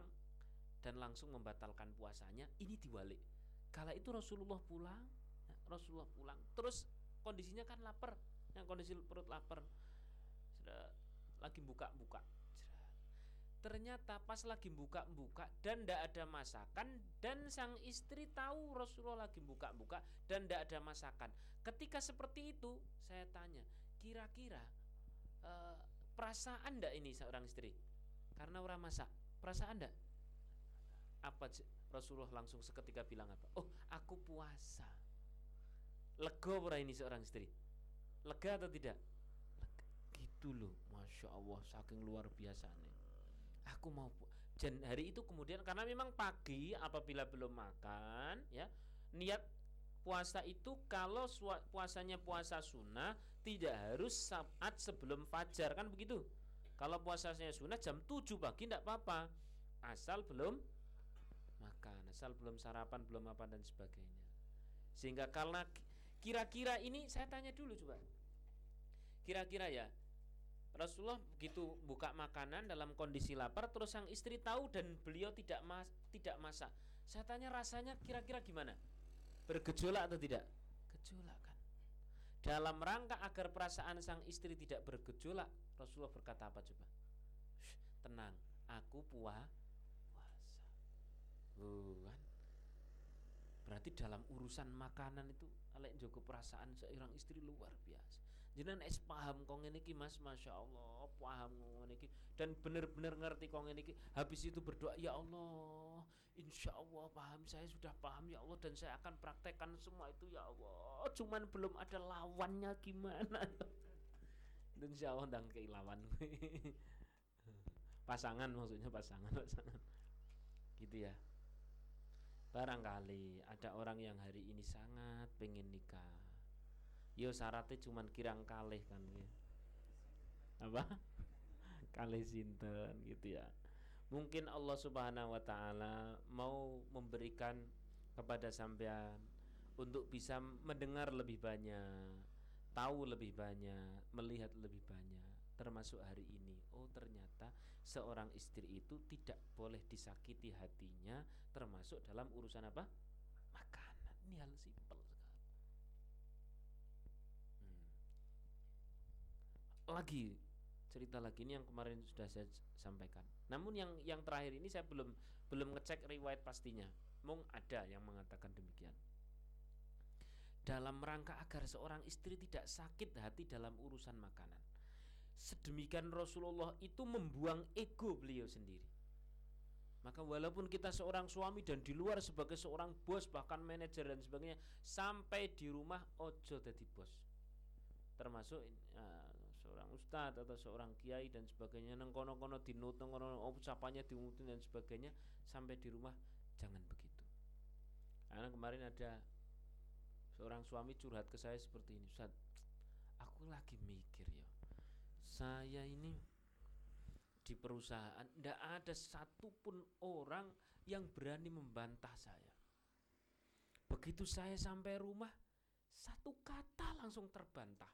dan langsung membatalkan puasanya, ini diwalik. Kala itu Rasulullah pulang, ya, Rasulullah pulang, terus kondisinya kan lapar yang kondisi perut lapar sudah lagi buka-buka ternyata pas lagi buka-buka dan tidak ada masakan dan sang istri tahu Rasulullah lagi buka-buka dan tidak ada masakan. Ketika seperti itu saya tanya kira-kira uh, perasaan ndak ini seorang istri? Karena orang masak perasaan ndak? Apa Rasulullah langsung seketika bilang apa? Oh aku puasa. Lego ini seorang istri? Lega atau tidak? Lega. gitu loh masya Allah saking luar biasa nih aku mau dan hari itu kemudian karena memang pagi apabila belum makan ya niat puasa itu kalau puasanya puasa sunnah tidak harus saat sebelum fajar kan begitu kalau puasanya sunnah jam 7 pagi tidak apa-apa asal belum makan asal belum sarapan belum apa dan sebagainya sehingga karena Kira-kira ini saya tanya dulu coba. Kira-kira ya Rasulullah begitu buka makanan dalam kondisi lapar terus sang istri tahu dan beliau tidak mas tidak masak. Saya tanya rasanya kira-kira gimana? Bergejolak atau tidak? Gejolak kan. Dalam rangka agar perasaan sang istri tidak bergejolak, Rasulullah berkata apa coba? tenang, aku puah puasa. Uh, kan? Berarti dalam urusan makanan itu alek jogo perasaan seorang istri luar biasa jenengan es paham kong ini ki mas. Masya Allah paham kong ini dan benar-benar ngerti kong ini habis itu berdoa ya Allah insya Allah paham saya sudah paham ya Allah dan saya akan praktekkan semua itu ya Allah. Cuman belum ada lawannya gimana. Dan insya Allah dan keilawan pasangan maksudnya pasangan pasangan. Gitu ya. Barangkali ada orang yang hari ini sangat pengen nikah. Yo syaratnya cuman kirang kalih kan ya. Apa? kalih sinten gitu ya. Mungkin Allah Subhanahu wa taala mau memberikan kepada sampean untuk bisa mendengar lebih banyak, tahu lebih banyak, melihat lebih banyak termasuk hari ini. Oh, ternyata seorang istri itu tidak boleh disakiti hatinya termasuk dalam urusan apa? Makanan. Ini hal simpel Lagi cerita lagi ini yang kemarin sudah saya sampaikan. Namun yang yang terakhir ini saya belum belum ngecek riwayat pastinya. Mung ada yang mengatakan demikian. Dalam rangka agar seorang istri tidak sakit hati dalam urusan makanan sedemikian Rasulullah itu membuang ego beliau sendiri. Maka walaupun kita seorang suami dan di luar sebagai seorang bos bahkan manajer dan sebagainya sampai di rumah ojo jadi bos. Termasuk uh, ustadz atau seorang kiai dan sebagainya. Neng kono dinut neng kono oh, dimutin dan sebagainya sampai di rumah jangan begitu. Karena kemarin ada seorang suami curhat ke saya seperti ini, Ustaz, aku aku lagi mikir ya saya ini di perusahaan tidak ada satupun orang yang berani membantah saya. Begitu saya sampai rumah satu kata langsung terbantah.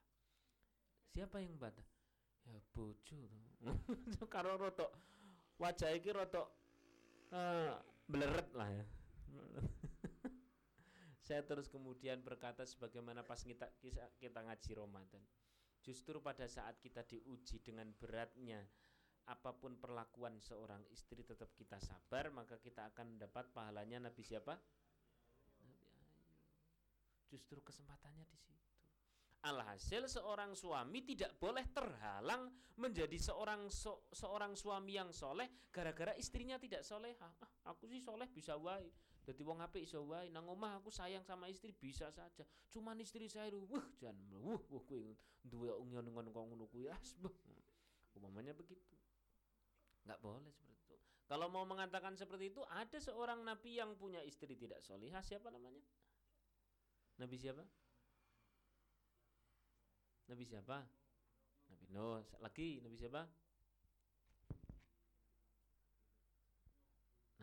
Siapa yang bantah ya bojo karo rotok wajah iki rotok uh, beleret lah ya. Saya terus kemudian berkata sebagaimana pas kita kita ngaji Ramadan justru pada saat kita diuji dengan beratnya apa pun perlakuan seorang istri tetap kita sabar maka kita akan dapat pahalanya. Nabi siapa? Nabi justru kesempatannya di situ Alhasil seorang suami tidak boleh terhalang menjadi seorang so, seorang suami yang soleh gara-gara istrinya tidak soleha. Ah, aku sih soleh bisa wae. Jadi wong apik iso wae. Nang omah aku sayang sama istri bisa saja. Cuman istri saya wuh jan wuh wuh kuwi duwe ngono-ngono ngono kuwi Umumnya begitu. Nggak boleh seperti itu. Kalau mau mengatakan seperti itu, ada seorang nabi yang punya istri tidak solihah. Siapa namanya? Nabi siapa? Nabi siapa? Nabi Nuh. Lagi Nabi siapa?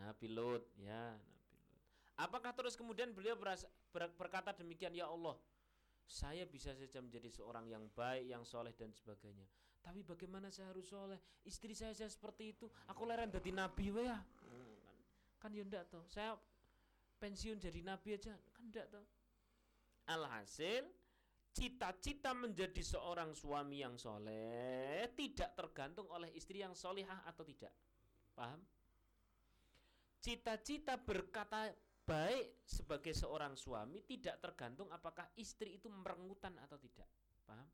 Nabi Lut, ya, Nabi Lut. Apakah terus kemudian beliau berasa, ber, berkata demikian, ya Allah, saya bisa saja menjadi seorang yang baik, yang soleh dan sebagainya. Tapi bagaimana saya harus soleh? Istri saya, saya seperti itu. Aku leren jadi nabi, ya. Hmm, kan, kan ya enggak toh. Saya pensiun jadi nabi aja, kan enggak toh. Alhasil cita-cita menjadi seorang suami yang soleh tidak tergantung oleh istri yang solihah atau tidak. Paham? Cita-cita berkata baik sebagai seorang suami tidak tergantung apakah istri itu merengutan atau tidak. Paham?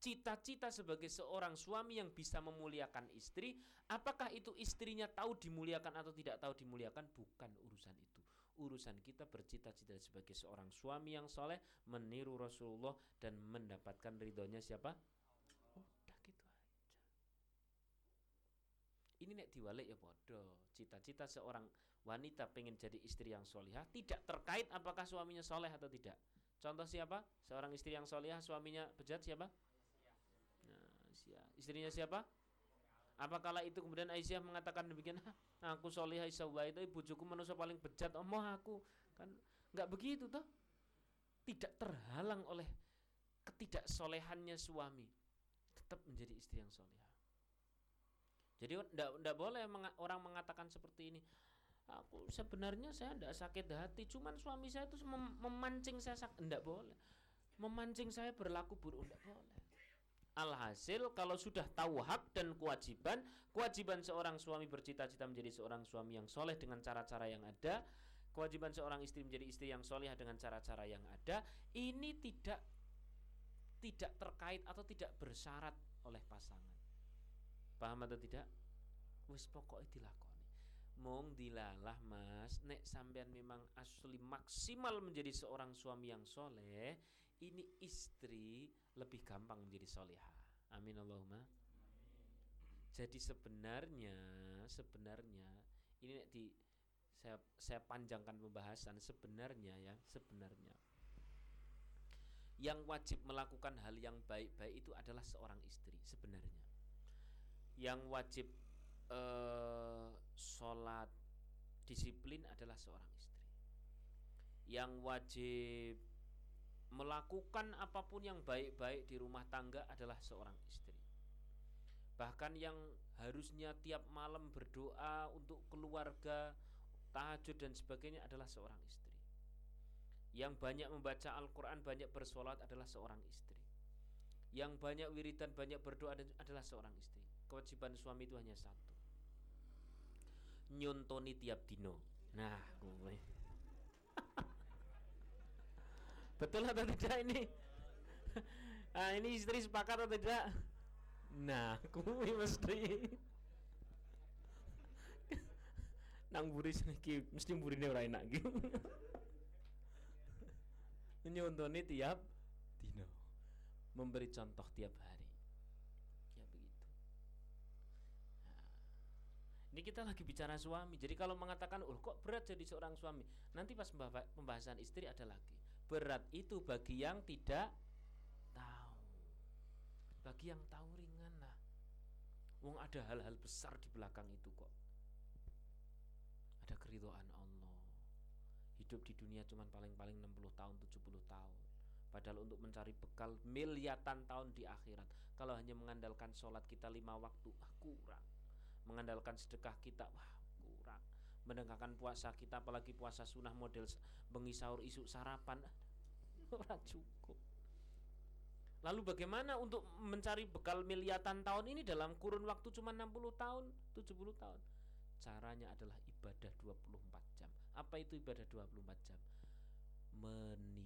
Cita-cita sebagai seorang suami yang bisa memuliakan istri, apakah itu istrinya tahu dimuliakan atau tidak tahu dimuliakan, bukan urusan itu urusan kita bercita-cita sebagai seorang suami yang soleh meniru Rasulullah dan mendapatkan ridhonya siapa? Udah gitu aja. Ini nek diwalik ya bodoh. Cita-cita seorang wanita pengen jadi istri yang solihah tidak terkait apakah suaminya soleh atau tidak. Contoh siapa? Seorang istri yang solihah suaminya bejat siapa? Nah, siapa istrinya siapa Apakala itu kemudian Aisyah mengatakan demikian, aku solihah isawa itu ibujuku manusia paling bejat, omong aku kan nggak begitu toh, tidak terhalang oleh ketidaksolehannya suami, tetap menjadi istri yang solihah. Jadi tidak boleh orang mengatakan seperti ini. Aku sebenarnya saya tidak sakit hati, cuman suami saya itu mem memancing saya sakit, tidak boleh. Memancing saya berlaku buruk, tidak boleh. Alhasil kalau sudah tahu hak dan kewajiban, kewajiban seorang suami bercita-cita menjadi seorang suami yang soleh dengan cara-cara yang ada, kewajiban seorang istri menjadi istri yang soleh dengan cara-cara yang ada, ini tidak tidak terkait atau tidak bersyarat oleh pasangan. Paham atau tidak? Wis pokoknya dilakoni. Mong dilalah mas, nek sampean memang asli maksimal menjadi seorang suami yang soleh, ini istri lebih gampang menjadi solihah. Amin Allahumma. Jadi sebenarnya sebenarnya ini di saya saya panjangkan pembahasan sebenarnya ya sebenarnya yang wajib melakukan hal yang baik-baik itu adalah seorang istri sebenarnya yang wajib eh, sholat disiplin adalah seorang istri yang wajib melakukan apa pun yang baik-baik di rumah tangga adalah seorang istri. Bahkan yang harusnya tiap malam berdoa untuk keluarga, tahajud dan sebagainya adalah seorang istri. Yang banyak membaca Al-Quran, banyak bersolat adalah seorang istri. Yang banyak wiridan, banyak berdoa adalah seorang istri. Kewajiban suami itu hanya satu. Nyontoni tiap dino. Nah, gue. Betul atau tidak ini? Nah, ini istri sepakat atau tidak? Nah, kuwi mesti nang buri iki mesti burine ora enak iki. Nyontone tiap dino. Memberi contoh tiap hari. Ya begitu. Nah, ini kita lagi bicara suami. Jadi kalau mengatakan, "Oh, kok berat jadi seorang suami?" Nanti pas pembahasan istri ada lagi berat itu bagi yang tidak tahu. bagi yang tahu ringan lah. Wong ada hal-hal besar di belakang itu kok. Ada keridhaan Allah. Hidup di dunia cuman paling-paling 60 tahun 70 tahun. Padahal untuk mencari bekal miliatan tahun di akhirat. Kalau hanya mengandalkan sholat kita lima waktu ah, Kurang. Mengandalkan sedekah kita Wah Mendengarkan puasa kita Apalagi puasa sunnah model Bengi sahur isu sarapan Orang cukup Lalu bagaimana untuk mencari bekal miliatan tahun ini dalam kurun waktu cuma 60 tahun, 70 tahun? Caranya adalah ibadah 24 jam. Apa itu ibadah 24 jam? Menikah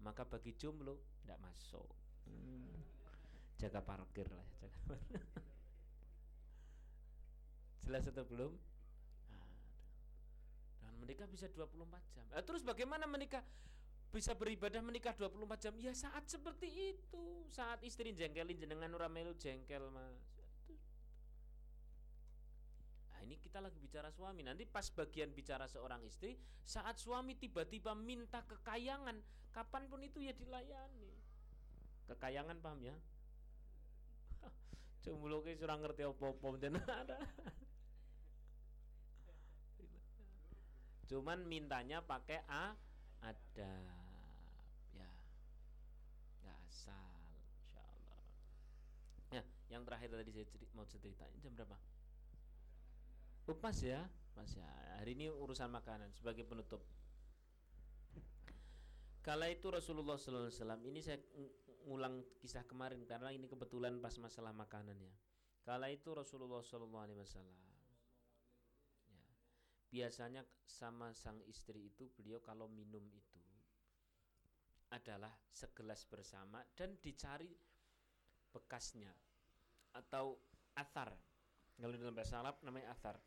maka bagi jomblo tidak masuk hmm. jaga parkir lah ya, jaga parkir. jelas atau belum menikah bisa 24 jam nah, terus bagaimana menikah bisa beribadah menikah 24 jam ya saat seperti itu saat istri jengkelin jenengan ora melu jengkel mas Nah, ini kita lagi bicara suami. Nanti pas bagian bicara seorang istri, saat suami tiba-tiba minta kekayangan, kapan pun itu ya dilayani. Kekayangan paham ya? Jomblo ki surang ngerti apa-apa ada. Cuman mintanya pakai a ada ya nggak asal insyaallah ya yang terakhir tadi saya cerita, mau ceritain jam berapa Oh, pas ya, pas ya. Hari ini urusan makanan sebagai penutup. Kala itu Rasulullah SAW ini saya ngulang kisah kemarin karena ini kebetulan pas masalah makanan ya. Kala itu Rasulullah SAW biasanya sama sang istri itu beliau kalau minum itu adalah segelas bersama dan dicari bekasnya atau athar kalau dalam bahasa Arab namanya athar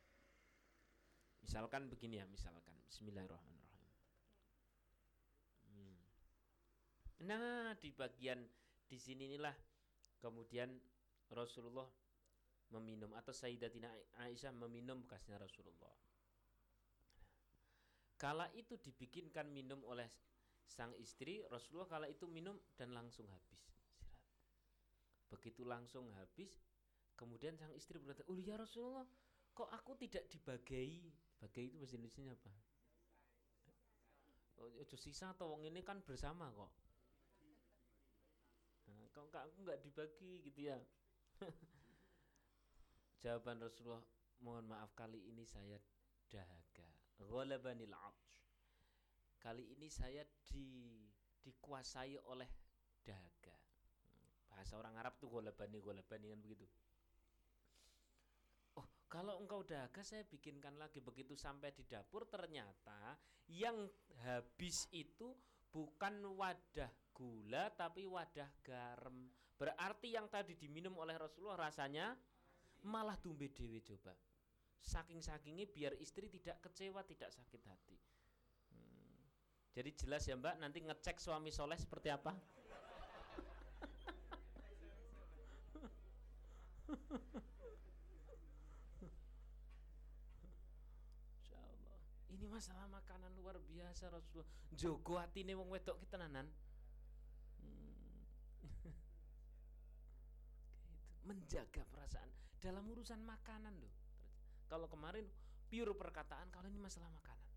Misalkan begini ya, misalkan Bismillahirrahmanirrahim. Hmm. Nah, di bagian di sini inilah kemudian Rasulullah meminum atau Sayyidatina Aisyah meminum bekasnya Rasulullah. Kala itu dibikinkan minum oleh sang istri, Rasulullah kala itu minum dan langsung habis. Begitu langsung habis, kemudian sang istri berkata, "Oh ya Rasulullah, kok aku tidak dibagai Bagai itu bahasa Indonesia apa? Oh, itu sisa atau wong ini kan bersama kok. Nah, kok enggak aku enggak dibagi gitu ya. Jawaban Rasulullah, mohon maaf kali ini saya dahaga. Ghalabanil Kali ini saya di dikuasai oleh dahaga. Bahasa orang Arab tuh ghalabani ghalabani kan begitu. Kalau engkau dahaga saya bikinkan lagi begitu sampai di dapur ternyata yang habis itu bukan wadah gula tapi wadah garam. Berarti yang tadi diminum oleh Rasulullah rasanya malah tumbe dewi coba. Saking-sakingnya biar istri tidak kecewa, tidak sakit hati. Hmm. Jadi jelas ya Mbak, nanti ngecek suami soleh seperti apa? Ini masalah makanan luar biasa Rasulullah. Jogo nih wong wedok kita nanan. Hmm. Menjaga perasaan dalam urusan makanan loh. Kalau kemarin pure perkataan, kalau ini masalah makanan.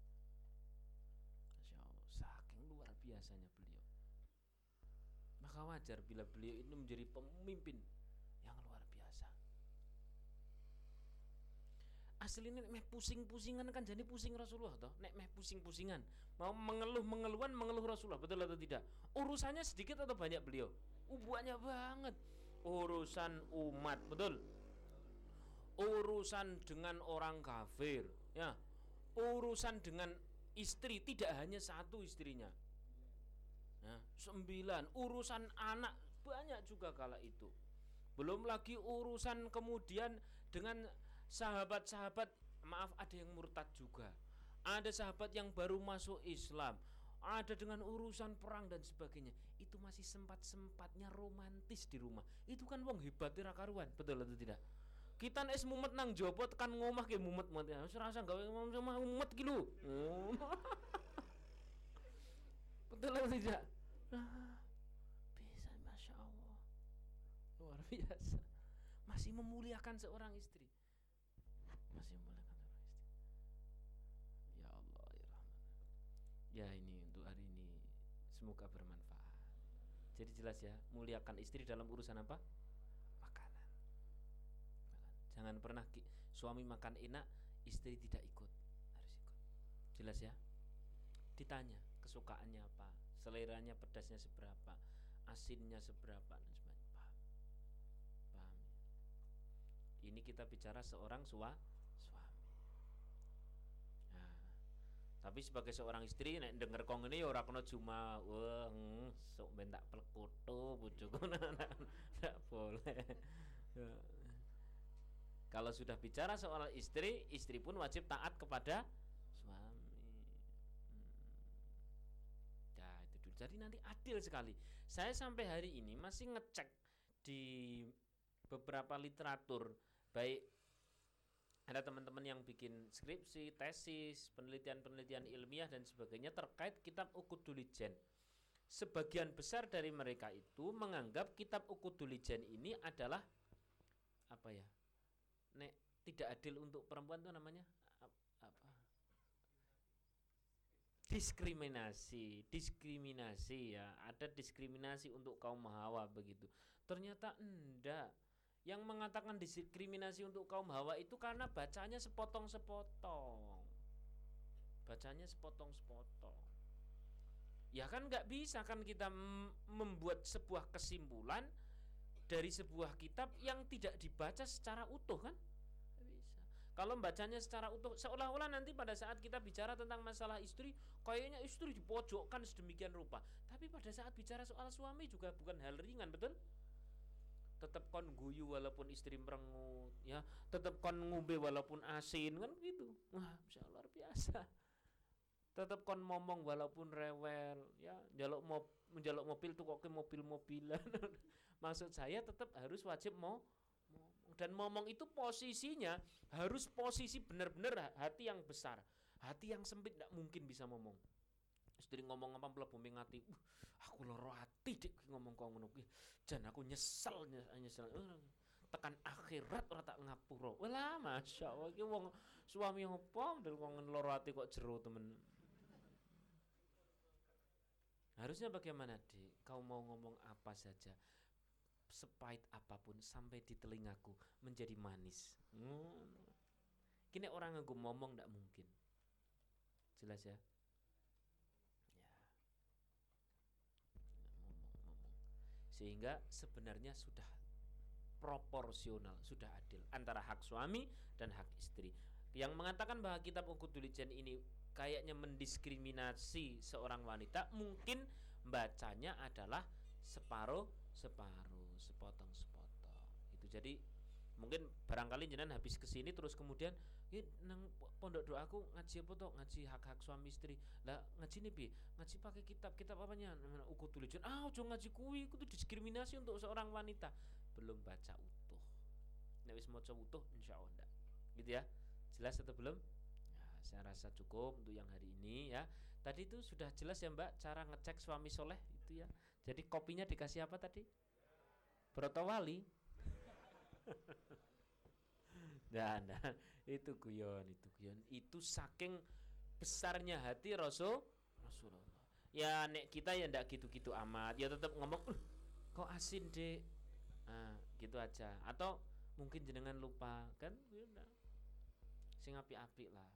Masya Allah, saking luar biasanya beliau. Maka wajar bila beliau ini menjadi pemimpin yang luar biasa. Asli ini meh pusing-pusingan kan jadi pusing Rasulullah toh. Nek meh pusing-pusingan mau mengeluh mengeluhan mengeluh Rasulullah betul atau tidak? Urusannya sedikit atau banyak beliau? Banyak banget. Urusan umat betul urusan dengan orang kafir ya. Urusan dengan istri tidak hanya satu istrinya. Ya, sembilan. Urusan anak banyak juga kala itu. Belum lagi urusan kemudian dengan sahabat-sahabat maaf ada yang murtad juga. Ada sahabat yang baru masuk Islam. Ada dengan urusan perang dan sebagainya. Itu masih sempat-sempatnya romantis di rumah. Itu kan wong hebat karuan betul atau tidak kita es mumet nang jopo tekan ngomah ke mumet mumet. Ya serasa gawe sama mumet gitu betul atau tidak? Bisa masya Allah. Biasa. Masih memuliakan seorang istri. Masih memuliakan seorang istri. Ya Allah ya Rahman. Ya ini untuk hari ini. Semoga bermanfaat. Jadi jelas ya muliakan istri dalam urusan apa jangan pernah suami makan enak istri tidak ikut. Harus ikut. Jelas ya? Ditanya kesukaannya apa seleranya pedasnya seberapa asinnya seberapa dan sebagainya. Paham? Paham ini kita bicara seorang sua, suami. Nah, tapi sebagai seorang istri nek denger kong ini ya ora kena cuma wah mm, sok ben tak bojoku. Tidak boleh. Ya. kalau sudah bicara soal istri istri pun wajib taat kepada suami jadi nanti adil sekali saya sampai hari ini masih ngecek di beberapa literatur baik ada teman-teman yang bikin skripsi, tesis, penelitian-penelitian ilmiah dan sebagainya terkait kitab Ukudulijen. Sebagian besar dari mereka itu menganggap kitab Ukudulijen ini adalah apa ya? Nek tidak adil untuk perempuan itu namanya apa? diskriminasi, diskriminasi ya, ada diskriminasi untuk kaum hawa begitu. Ternyata enggak. Yang mengatakan diskriminasi untuk kaum hawa itu karena bacanya sepotong-sepotong. Bacanya sepotong-sepotong. Ya kan nggak bisa kan kita membuat sebuah kesimpulan dari sebuah kitab yang tidak dibaca secara utuh kan? Kalau bacanya secara utuh seolah-olah nanti pada saat kita bicara tentang masalah istri, kayaknya istri dipojokkan sedemikian rupa. Tapi pada saat bicara soal suami juga bukan hal ringan, betul? Tetap kon guyu walaupun istri merengut, ya. Tetap kon ngombe walaupun asin kan gitu. Wah, masya luar biasa. Tetap kon ngomong walaupun rewel, ya. Jaluk mau menjaluk mobil tuh kok ke mobil-mobilan. Maksud saya tetap harus wajib mau dan ngomong itu posisinya harus posisi benar-benar hati yang besar. Hati yang sempit tidak mungkin bisa ngomong istri ngomong apa pula bumi ngati uh, aku loro hati dik. Ngomong kau ngono. Jan aku nyesel nyesel. Uh, tekan akhirat ora tak ngapura. Wala masya Allah iki wong suami apa model wong loro hati kok jero temen. Harusnya bagaimana dik? Kau mau ngomong apa saja sepahit apa pun sampai di telingaku menjadi manis. Hmm. Kini orang nganggo ngomong tidak mungkin. Jelas ya? Ya. Ngomong, ngomong. Sehingga sebenarnya sudah proporsional, sudah adil antara hak suami dan hak istri. Yang mengatakan bahwa kitab Ukudulijan ini kayaknya mendiskriminasi seorang wanita, mungkin bacanya adalah separuh separuh sepotong sepotong itu jadi mungkin barangkali jenengan habis ke sini terus kemudian ini nang pondok doaku ngaji apa toh? Ngaji hak hak suami istri. Lah ngaji nih bi ngaji pakai kitab kitab apanya uku tulisan ah ojo ngaji kui itu diskriminasi untuk seorang wanita. Belum baca utuh. Nek wis maca utuh insyaallah ndak. Gitu ya? Jelas atau belum? Ya, saya rasa cukup untuk yang hari ini ya. Tadi itu sudah jelas ya mbak cara ngecek suami soleh itu ya. Jadi kopinya dikasih apa tadi Broto Wali. nah, nah, itu guyon, itu guyon. Itu saking besarnya hati Rasul Rasulullah. Ya nek kita ya ndak gitu-gitu amat. Ya tetap ngomong, kok asin deh. Nah, gitu aja. Atau mungkin jenengan lupa kan? Ya Sing api-api lah.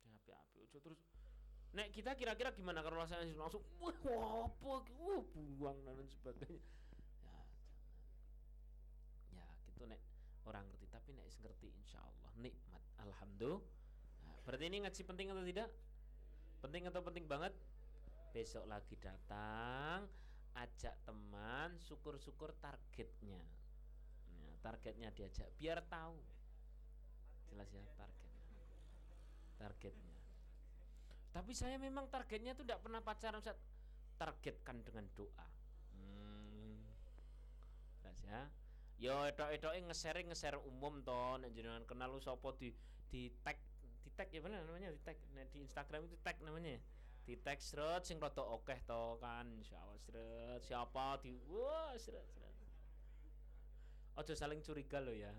Sing api-api. Terus nek kita kira-kira gimana kalau rasanya langsung wah apa wah buang dan sebagainya itu nek. Orang ngerti tapi nek ngerti insya Allah nikmat. Alhamdulillah. Nah, berarti ini ngaji penting atau tidak? Penting atau penting banget? Besok lagi datang ajak teman syukur-syukur targetnya. Ya, targetnya diajak biar tahu. Jelas ya targetnya targetnya. Tapi saya memang targetnya tuh tidak pernah pacaran targetkan dengan doa. Hmm. jelas ya Yo etok-etoke nge-share nge-share umum to nek jenengan kenal lu sapa di di tag di tag ya bener namanya di tag nah, di Instagram itu tag namanya. Di tag seret sing rada okeh to kan insyaallah seret siapa di wah seret seret ojo saling curiga lo ya.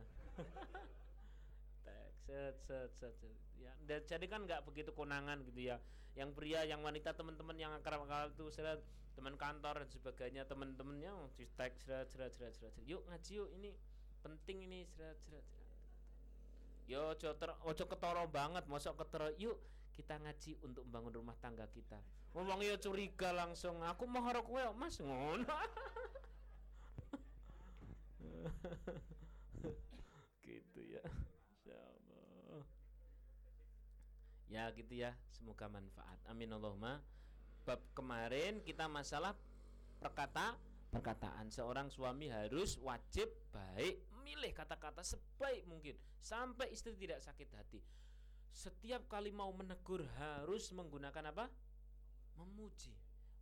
Set set, set. ya dan jadi kan nggak begitu konangan gitu ya. Yang pria yang wanita teman-teman yang akrab akal tuh seret teman kantor dan sebagainya teman-temannya di tag seret seret seret seret yuk ngaji yuk ini penting ini seret seret yo ojo ter ojo ketoro banget masuk ketoro yuk kita ngaji untuk membangun rumah tangga kita. Ngomong yo curiga langsung aku mau harok kowe mas. Ngono. Gitu ya. Insyaallah ya gitu ya. Semoga manfaat. Amin Allahumma bab kemarin kita masalah perkata perkataan seorang suami harus wajib baik milih kata-kata sebaik mungkin sampai istri tidak sakit hati. Setiap kali mau menegur harus menggunakan apa? Memuji.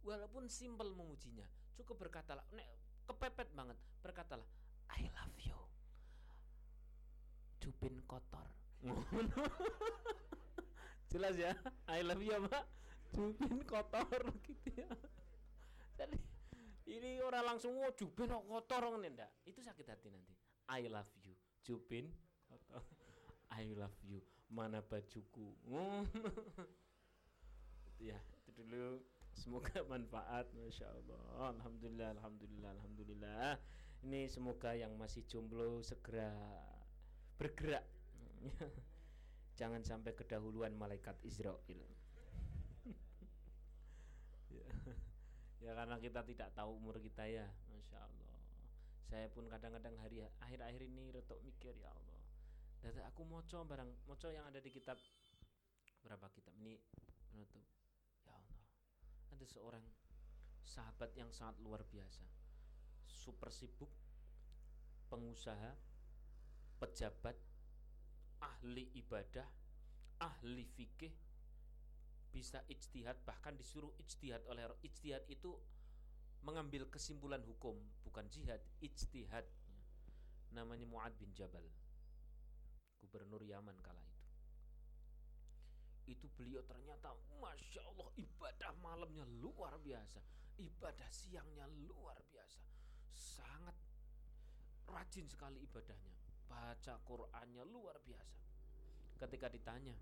Walaupun simpel memujinya cukup berkatalah nek kepepet banget berkatalah I love you. Cupin kotor. Jelas ya? I love you apa cupin kotor gitu ya. Jadi ini orang langsung oh cupin kok kotor nggak itu sakit hati nanti. I love you. Cupin kotor. I love you. Mana bajuku? Ya itu dulu. Semoga manfaat. Masya Allah. Alhamdulillah alhamdulillah alhamdulillah. Ini semoga yang masih jomblo segera bergerak. Jangan sampai kedahuluan malaikat Israel ya. Ya karena kita tidak tahu umur kita ya masya Allah saya pun kadang-kadang hari akhir-akhir ini retok mikir ya Allah dan aku moco barang moco yang ada di kitab berapa kitab ini? Menutup. Ya Allah ada seorang sahabat yang sangat luar biasa. Super sibuk pengusaha pejabat, ahli ibadah, ahli fikih, bisa ijtihad bahkan disuruh ijtihad oleh ijtihad itu mengambil kesimpulan hukum bukan jihad ijtihad. Namanya Muad bin Jabal. Gubernur Yaman kala itu. Itu beliau ternyata masya Allah ibadah malamnya luar biasa. Ibadah siangnya luar biasa. Sangat rajin sekali ibadahnya. Baca Qur'annya luar biasa. Ketika ditanya,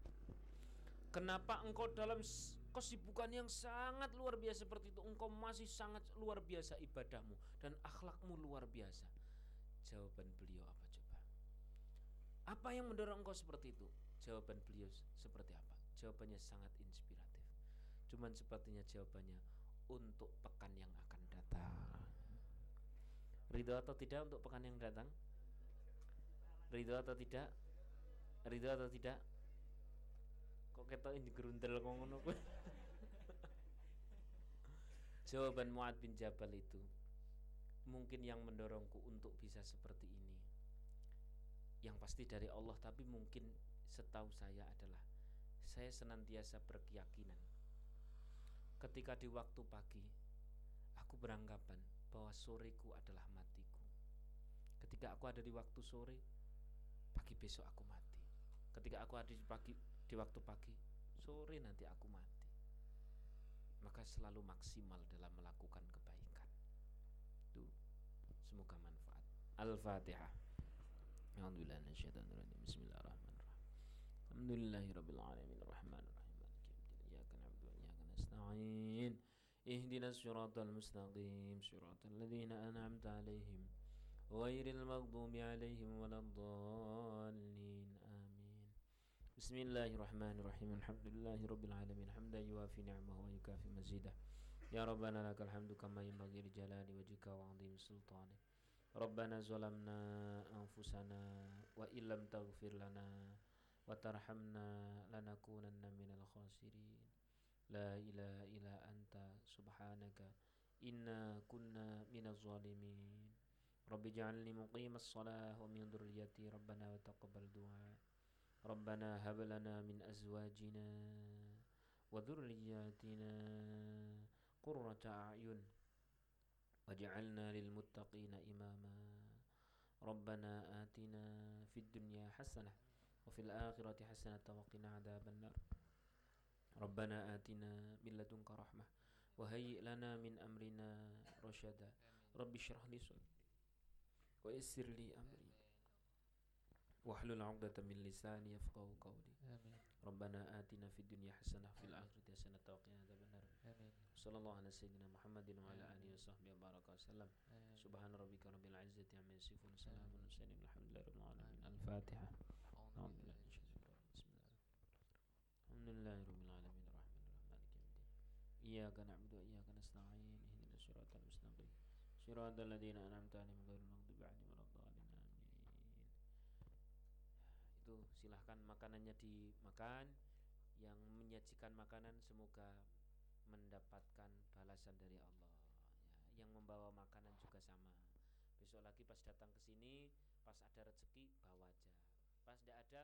kenapa engkau dalam kesibukan yang sangat luar biasa seperti itu, engkau masih sangat luar biasa ibadahmu dan akhlakmu luar biasa? Jawaban beliau apa coba? Apa yang mendorong engkau seperti itu? Jawaban beliau seperti apa? Jawabannya sangat inspiratif. Cuman sepertinya jawabannya untuk pekan yang akan datang. Ridho atau tidak untuk pekan yang datang? Ridho atau tidak? Ridho atau tidak? Kok ini gerundel kok ngono Jawaban Muad bin Jabal itu mungkin yang mendorongku untuk bisa seperti ini. Yang pasti dari Allah tapi mungkin setahu saya adalah saya senantiasa berkeyakinan ketika di waktu pagi aku beranggapan bahwa soreku adalah matiku. Ketika aku ada di waktu sore, pagi besok aku mati ketika aku ada di pagi di waktu pagi sore nanti aku mati maka selalu maksimal dalam melakukan kebaikan itu semoga manfaat al-fatihah Alhamdulillah Bismillahirrahmanirrahim Alhamdulillahirabbil alamin arrahmanir rahim iyyaka na'budu wa iyyaka nasta'in ihdinas siratal mustaqim siratal ladzina an'amta 'alaihim غير المغضوب عليهم ولا الضالين آمين بسم الله الرحمن الرحيم الحمد لله رب العالمين حمدا يوافي نعمه ويكافي مزيده يا ربنا لك الحمد كما ينبغي لجلال وجهك وعظيم سلطانك ربنا ظلمنا أنفسنا وإن لم تغفر لنا وترحمنا لنكونن من الخاسرين لا إله إلا أنت سبحانك إنا كنا من الظالمين رب اجعلني مقيم الصلاة ومن ذريتي ربنا وتقبل دعاء ربنا هب لنا من أزواجنا وذرياتنا قرة أعين واجعلنا للمتقين إماما. ربنا آتنا في الدنيا حسنة وفي الآخرة حسنة وقنا عذاب النار. ربنا آتنا من لدنك رحمة وهيئ لنا من أمرنا رشدا. رب اشرح لي صدري ويسر لي أمري. واحلل عقدة من لساني يفقه قولي. آمين. ربنا آتنا في الدنيا حسنة وفي الآخرة حسنة وقنا عذاب النار. آمين. صلى الله على سيدنا محمد وعلى آله وصحبه وبارك وسلم. سبحان ربك رب العزة عما يصفون سلام المرسلين الحمد لله رب العالمين. الفاتحة. أعوذ بالله من الشيطان الرجيم. بسم الله. الحمد لله رب العالمين. الرحمن الرحيم. مالك يوم الدين. إياك نعبد وإياك نستعين اهدنا الصراط المستقيم. صراط الذين أنعمت عليهم silahkan makanannya dimakan. Yang menyajikan makanan semoga mendapatkan balasan dari Allah. Ya, yang membawa makanan juga sama. Besok lagi pas datang ke sini pas ada rezeki bawa aja. Pas tidak ada